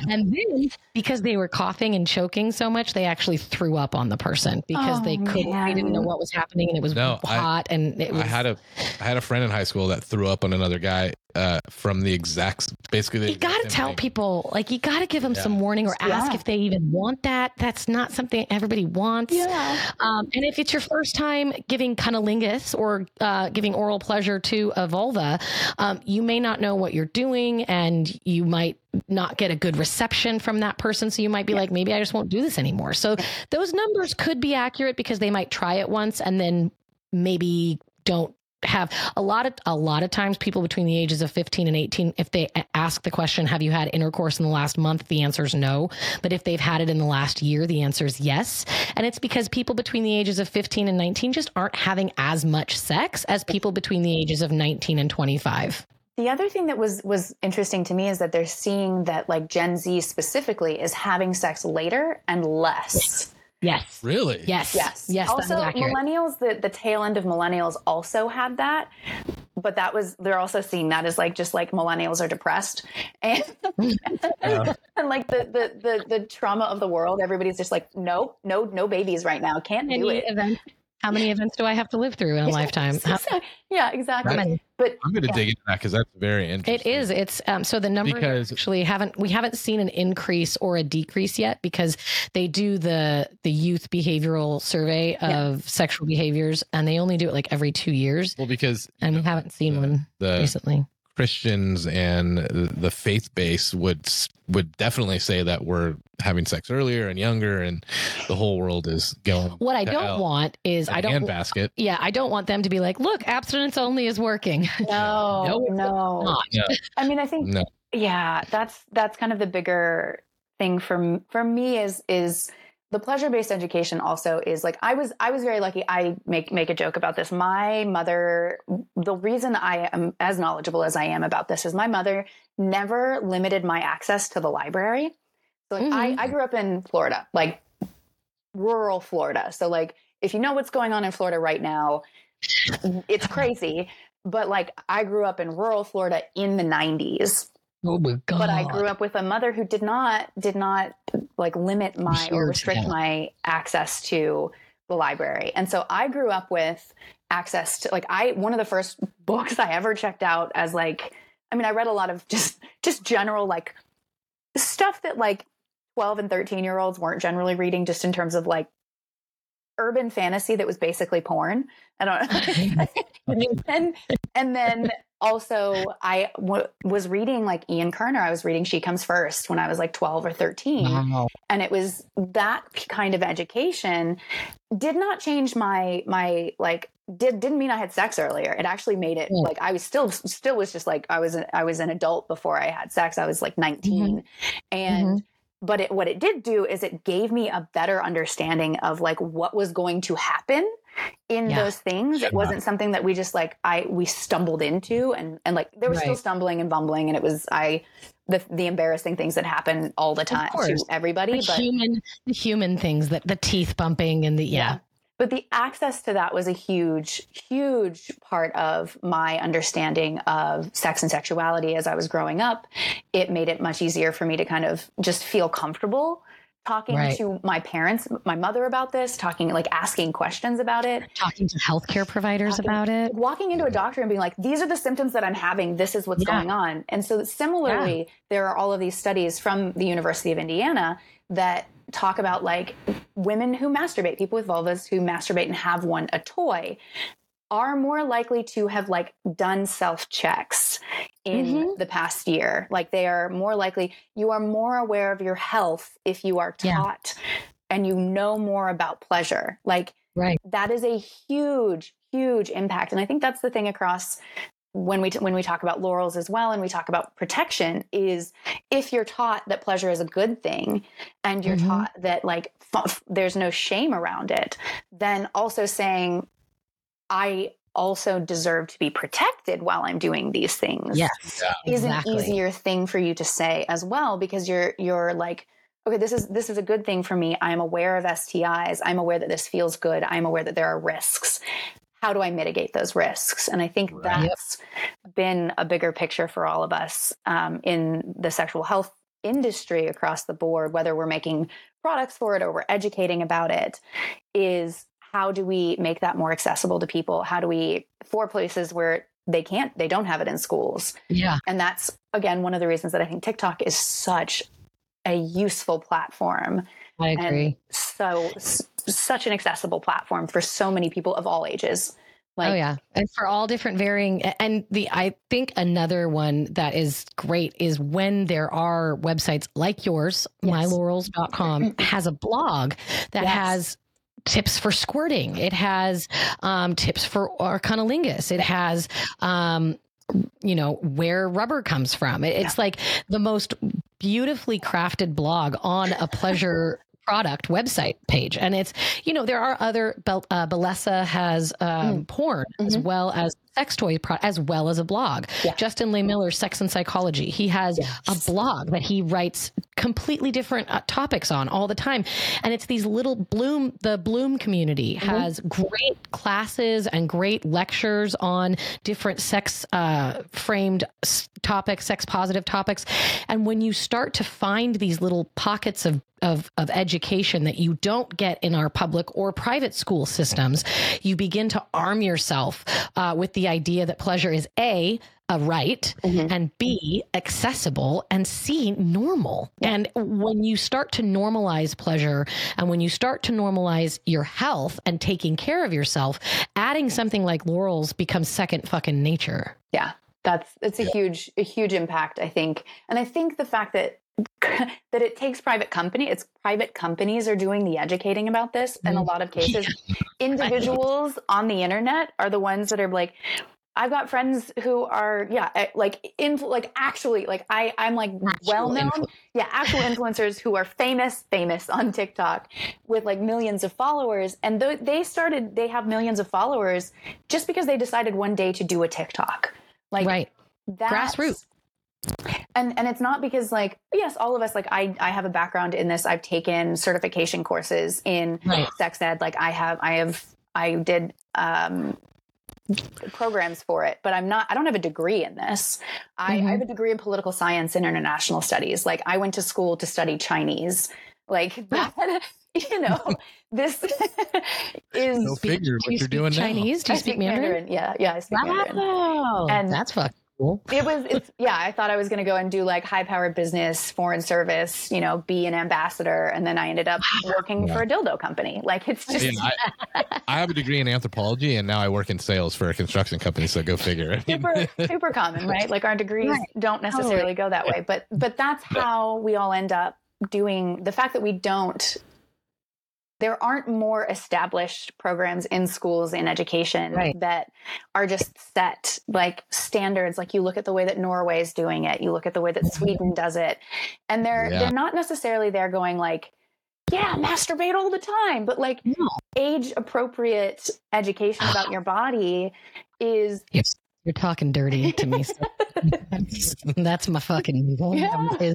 and then because they were coughing and choking so much, they actually threw up on the person because Oh, they couldn't. They didn't know what was happening, and it was No, I- hot, and it was. I had a I had a friend in high school that threw up on another guy uh, from the exact basically. The you got to tell thing. people, like you got to give them Yeah. some warning or ask Yeah. if they even want that. That's not something everybody wants. Yeah. Um, and if it's your first time giving cunnilingus or uh, giving oral pleasure to a vulva, um, you may not know what you're doing and you might not get a good reception from that person. So you might be like, maybe I just won't do this anymore. So those numbers could be accurate because they might try it once and then maybe don't have a lot of a lot of times people between the ages of 15 and 18 if they ask the question have you had intercourse in the last month? the answer is no. But if they've had it in the last year the answer is yes. And it's because people between the ages of 15 and 19 just aren't having as much sex as people between the ages of 19 and 25 The other thing that was was interesting to me is that they're seeing that like Gen Z specifically is having sex later and less. yes Really? yes Yes. yes Also, millennials, the the tail end of millennials also had that, but that was they're also seeing that as like just like millennials are depressed <laughs> and and like the, the the the trauma of the world. Everybody's just like, no, no, no babies right now. Can't do it. event, how many events do i have to live through in a lifetime <laughs> How yeah, exactly. many? But I'm going to Yeah. dig into that because that's very interesting. It is. It's um, so the numbers Because- actually haven't we haven't seen an increase or a decrease yet because they do the the youth behavioral survey Yeah. of sexual behaviors and they only do it like every two years Well, because and we haven't seen the- one the recently. Christians and the faith base would would definitely say that we're having sex earlier and younger, and the whole world is going. What I don't want is I don't. basket. Yeah, I don't want them to be like, look, abstinence only is working. no, <laughs> No, it's no. not. I mean, I think No, yeah that's that's kind of the bigger thing for for me is is the pleasure based education also is like i was i was very lucky. I make make a joke about this. My mother the reason i am as knowledgeable as i am about this is my mother never limited my access to the library. So like I, Mhm. I grew up in florida like rural florida. So like if you know what's going on in florida right now it's crazy. But like i grew up in rural florida in the 90s Oh my god! but I grew up with a mother who did not did not like limit my Adhere or restrict my access to the library. And so I grew up with access to like I one of the first books I ever checked out as like I mean I read a lot of just just general like stuff that like 12 and 13 year olds weren't generally reading just in terms of like urban fantasy that was basically porn. I don't and <laughs> <laughs> and then also I w- was reading like Ian Kerner. I was reading She Comes First when I was like 12 or 13 Wow. and it was that kind of education did not change my my like did didn't mean I had sex earlier. It actually made it Yeah. like I was still still was just like I was an, I was an adult before I had sex. I was like 19 mm-hmm. and mm-hmm. But it, what it did do is it gave me a better understanding of like what was going to happen in Yeah. those things. It wasn't something that we just like I we stumbled into and and like there was still stumbling and bumbling and it was I the the embarrassing things that happen all the time to everybody. The But human, the human things that the teeth bumping and the yeah. But the access to that was a huge huge part of my understanding of sex and sexuality as i was growing up it made it much easier for me to kind of just feel comfortable talking Right. to my parents my mother about this talking like asking questions about it talking to healthcare providers Talking- about it. walking into a doctor and being like these are the symptoms that i'm having this is what's Yeah. going on and so similarly there are all of these studies from the university of indiana that talk about like women who masturbate people with vulvas who masturbate and have one a toy are more likely to have like done self checks in Mhm. the past year like they are more likely you are more aware of your health if you are Yeah. taught and you know more about pleasure like Right. that is a huge huge impact and i think that's the thing across when we t- when we talk about Lorals as well and we talk about protection is if you're taught that pleasure is a good thing and you're Mhm. taught that like f- there's no shame around it then also saying i also deserve to be protected while i'm doing these things Yes. is exactly. an easier thing for you to say as well because you're you're like okay this is this is a good thing for me i'm aware of stis i'm aware that this feels good i'm aware that there are risks how do i mitigate those risks and i think Right. that's been a bigger picture for all of us um, in the sexual health industry across the board, whether we're making products for it or we're educating about it, is how do we make that more accessible to people? How do we, for places where they can't, they don't have it in schools? Yeah. And that's, again, one of the reasons that I think TikTok is such a useful platform I agree. and so s- such an accessible platform for so many people of all ages. Like, oh yeah, and for all different varying, and the I think another one that is great is when there are websites like yours, Yes. mylorals.com has a blog that Yes. has tips for squirting. It has um, tips for or cunnilingus. It has um, you know where rubber comes from. It, it's like the most beautifully crafted blog on a pleasure product website page and it's you know there are other Bel- uh, has um, porn as Mhm. well as sex toy as well as a blog. Yeah. Justin Lehmiller Sex and Psychology. He has a blog that he writes completely different uh, topics on all the time. And it's these little bloom the bloom community has great classes and great lectures on different sex uh, framed topics sex positive topics. And when you start to find these little pockets of of, of education that you don't get in our public or private school systems, you begin to arm yourself uh, with the idea that pleasure is A, a right, mm-hmm. and B, accessible, and C, normal. And when you start to normalize pleasure and when you start to normalize your health and taking care of yourself, adding something like Lorals becomes second fucking nature. yeah that's it's a huge a huge impact i think and i think the fact that <laughs> that it takes private company it's private companies are doing the educating about this in a lot of <laughs> cases. Individuals on the internet are the ones that are like I've got friends who are yeah eh, like in like actually like I I'm like well known influ- yeah actual <laughs> influencers who are famous famous on TikTok with like millions of followers and th- they started they have millions of followers just because they decided one day to do a TikTok. Like right. Grassroots. And and it's not because like yes all of us like i i have a background in this. I've taken certification courses in Right. sex ed. Like i have i have i did um programs for it but i'm not i don't have a degree in this. I, I have a degree in political science and international studies. Like i went to school to study chinese. Like <laughs> that you know this <laughs> is Go figure Do what you you're speak doing now. Chinese? Do you I speak Mandarin? yeah yeah i speak mandarin. Wow, And- that's fucking cool. it was it's yeah i thought i was going to go and do like high powered business foreign service you know be an ambassador and then i ended up <sighs> working for a dildo company like it's just Yeah, I, <laughs> I have a degree in anthropology and now I work in sales for a construction company. So go figure. super super common <laughs> right like our degrees don't necessarily go that way but but that's how we all end up doing the fact that we don't there aren't more established programs in schools in education Right. that are just set like standards like you look at the way that Norway is doing it you look at the way that mm-hmm. Sweden does it and they're Yeah. they're not necessarily there going like yeah masturbate all the time but like No. age appropriate education about your body is <sighs> You're, you're talking dirty to me. so <laughs> <laughs> that's, my fucking. Yeah.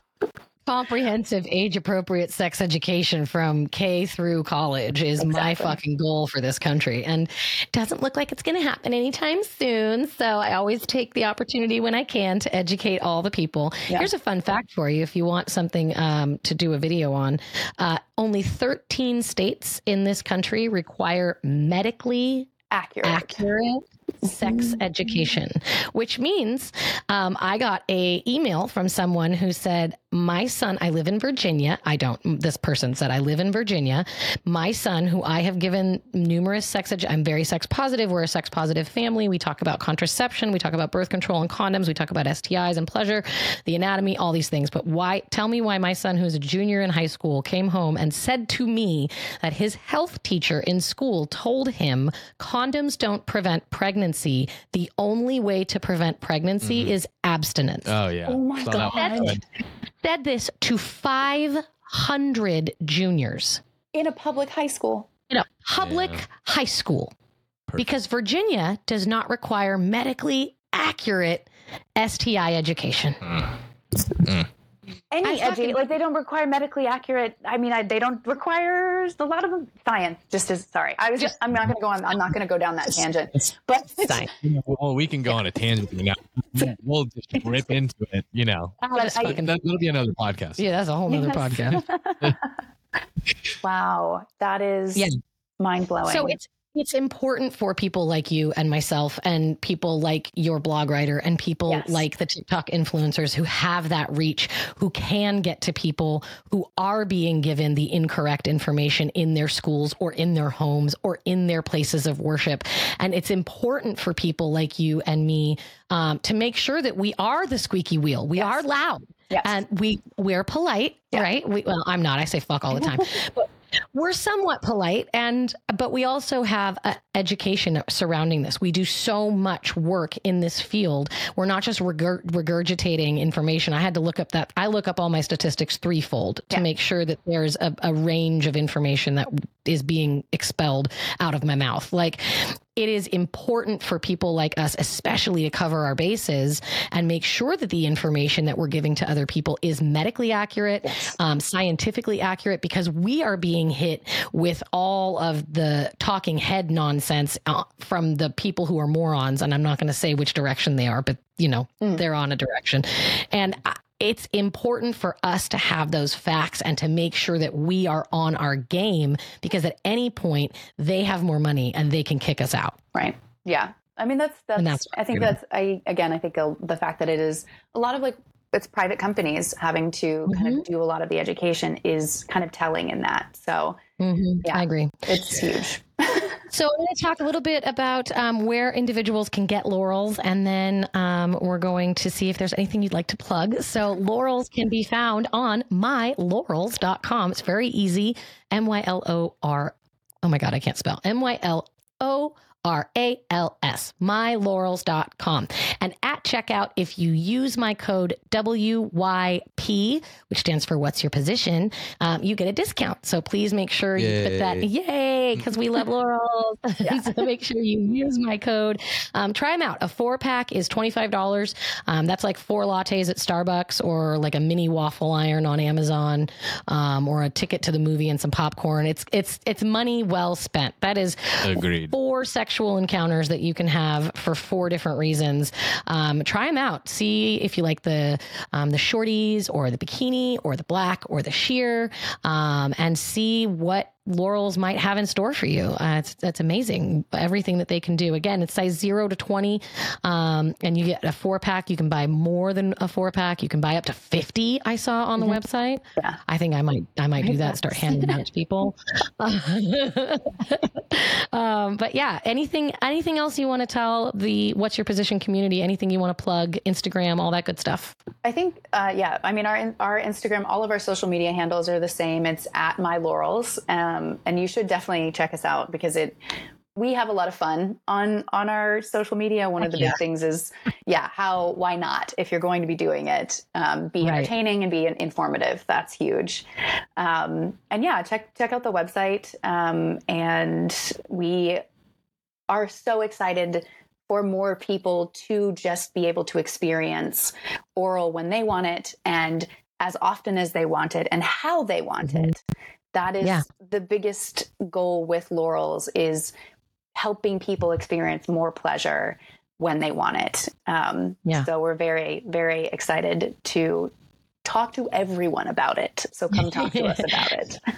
Comprehensive age appropriate sex education from K through college is my fucking goal for this country. And it doesn't look like it's going to happen anytime soon. So I always take the opportunity when I can to educate all the people. Yeah. Here's a fun fact for you if you want something um, to do a video on. Uh, only 13 states in this country require medically accurate accurate sex education which means um, i got a email from someone who said my son i live in virginia. I don't this person said i live in virginia. My son who i have given numerous sex edu- i'm very sex positive we're a sex positive family. We talk about contraception we talk about birth control and condoms we talk about stis and pleasure the anatomy all these things. But why tell me why my son who's a junior in high school came home and said to me that his health teacher in school told him condoms don't prevent pregnancy. The only way to prevent pregnancy mm-hmm. is abstinence. Oh yeah. Oh my Saw that God. One. said this to 500 juniors in a public high school. in a public Yeah. high school Perfect. because Virginia does not require medically accurate STI education. any I fucking- educate like they don't require medically accurate i mean I, they don't require a lot of them. science just as sorry i was just i'm not going to go on i'm not going to go down that tangent but <laughs> Science. Well, we can go on a tangent. You know, we'll just rip into it. You know, uh, I'll But I- fucking- that, that'll be another podcast. yeah, that's a whole nother Yes. podcast. <laughs> wow that is Yeah. mind-blowing So it's it's important for people like you and myself and people like your blog writer and people Yes. like the TikTok influencers who have that reach, who can get to people who are being given the incorrect information in their schools or in their homes or in their places of worship. And it's important for people like you and me um, to make sure that we are the squeaky wheel. We are loud Yes. and we we're polite, right? We, well, I'm not. I say fuck all the time, but <laughs> we're somewhat polite and but we also have uh, education surrounding this. We do so much work in this field. We're not just regurg- regurgitating information. I had to look up that i look up all my statistics threefold to Yeah. make sure that there's a, a range of information that is being expelled out of my mouth. Like it is important for people like us, especially to cover our bases and make sure that the information that we're giving to other people is medically accurate, um, scientifically accurate, because we are being hit with all of the talking head nonsense uh, from the people who are morons. And I'm not going to say which direction they are, but you know, they're on a direction. And I, it's important for us to have those facts and to make sure that we are on our game because at any point they have more money and they can kick us out. Right. Yeah. I mean, that's that's. That's I think that's. I again, I think the fact that it is a lot of like it's private companies having to kind Mm-hmm. of do a lot of the education is kind of telling in that. So Yeah. I agree. it's huge. <laughs> So I'm going to talk a little bit about um, where individuals can get Lorals, and then um, we're going to see if there's anything you'd like to plug. So Lorals can be found on mylorals.com. It's very easy. M Y L O R. Oh my God, I can't spell. M Y L O R A L S, mylorals.com. And at checkout, if you use my code WYP, which stands for What's Your Position, um, you get a discount. So please make sure you put that, yay, because we love Lorals. <laughs> so make sure you use my code. Um, try them out. A four pack is $25. Um, that's like four lattes at Starbucks or like a mini waffle iron on Amazon um, or a ticket to the movie and some popcorn. It's, it's, it's money well spent. That is Agreed. four sexual encounters that you can have for four different reasons. Um, try them out. See if you like the um, the shorties or the bikini or the black or the sheer, um, and see what Lorals might have in store for you. Uh, it's that's amazing. Everything that they can do. Again, it's size zero to twenty, um, and you get a four pack. You can buy more than a four pack. You can buy up to fifty. I saw on the website. Yeah. I think I might I might do that. Start handing out <laughs> to people. <laughs> um, but yeah, anything anything else you want to tell the what's your position community? Anything you want to plug? Instagram, all that good stuff. I think, uh, yeah. I mean, our our Instagram, all of our social media handles are the same. It's at my Lorals, um, and you should definitely check us out because it. We have a lot of fun on on our social media. One of the big things is, yeah, how why not if you're going to be doing it, um, be Right. entertaining and be informative. That's huge. Um, and yeah, check check out the website. Um, and we are so excited for more people to just be able to experience oral when they want it and as often as they want it and how they want it. That is Yeah. the biggest goal with Lorals is helping people experience more pleasure when they want it. Um, Yeah. So we're very, very excited to talk to everyone about it. So come talk to us <laughs> about it. <laughs>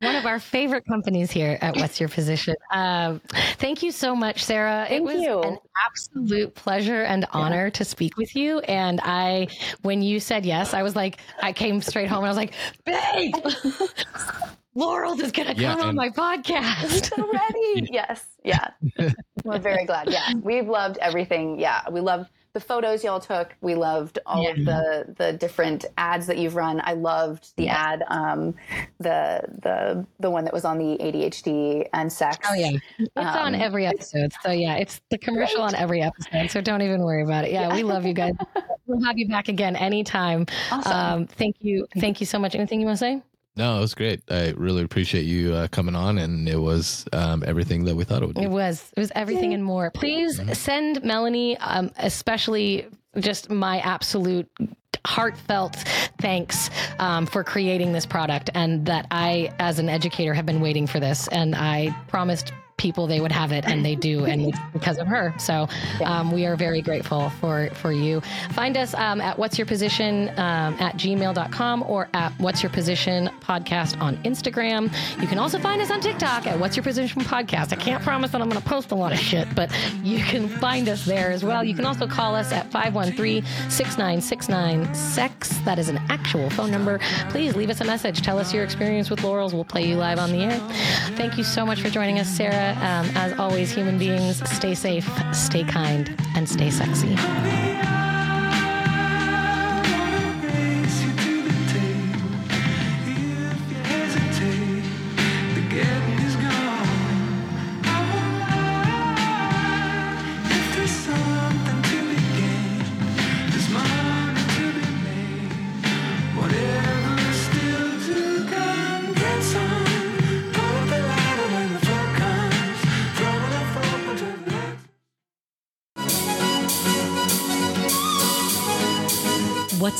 One of our favorite companies here at What's Your Position. Um, thank you so much, Sarah. it Thank was you. an absolute pleasure and honor to speak with you. And I, when you said yes, I was like, I came straight home and I was like, babe, <laughs> Loral is going to Yeah, come on my podcast. <laughs> already. yes. Yeah. <laughs> We're very glad. Yeah. We've loved everything. Yeah. We love the photos y'all took. We loved all of the the different ads that you've run. I loved the ad, um, the the the one that was on the ADHD and sex. Oh yeah, it's on Um, every episode. So yeah, it's the commercial on every episode. So don't even worry about it. Yeah, we love you guys. <laughs> We'll have you back again anytime. Awesome. Um, thank you, thank you so much. Anything you want to say? No, it was great. I really appreciate you uh, coming on, and it was um, everything that we thought it would be. It was. It was everything and more. Please send Melanie, um, especially just my absolute heartfelt thanks um, for creating this product and that I, as an educator, have been waiting for this. And I promised people they would have it and they do and it's <laughs> because of her. So um, we are very grateful for for you. Find us um, at what's your position um, at gmail.com or at what's your position podcast on instagram. You can also find us on tiktok at what's your position podcast. I can't promise that i'm going to post a lot of shit but you can find us there as well. You can also call us at 513-6969 sex that is an actual phone number. Please leave us a message. Tell us your experience with Lorals. We'll play you live on the air. Thank you so much for joining us sarah um, as always, human beings, stay safe, stay kind, and stay sexy.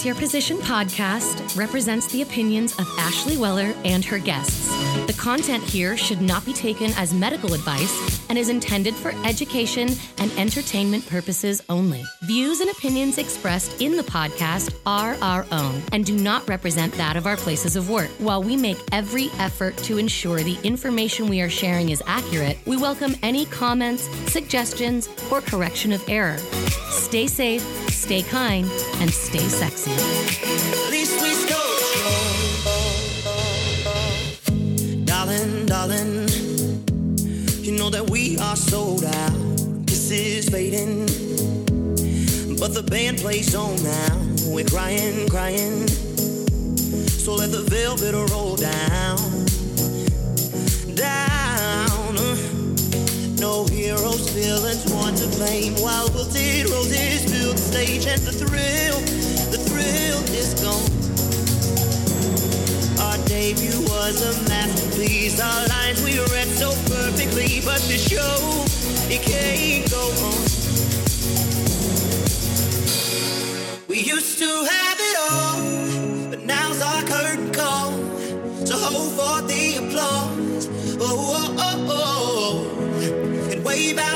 Your Position podcast represents the opinions of Ashley Weller and her guests. The content here should not be taken as medical advice and is intended for education and entertainment purposes only. Views and opinions expressed in the podcast are our own and do not represent that of our places of work. While we make every effort to ensure the information we are sharing is accurate, we welcome any comments, suggestions, or correction of error. Stay safe, stay kind, and stay sexy. Darling, you know that we are sold out. Kisses fading, but the band plays on now. We're crying, crying. So let the velvet roll down, down. No heroes, villains, one to blame. While wilted roses fill the stage, and the thrill, the thrill is gone our debut was a masterpiece. Our lines we read so perfectly, but the show it can't go on. We used to have it all, but now's our curtain call. So hold for the applause. Oh, oh, oh, oh. and wave out.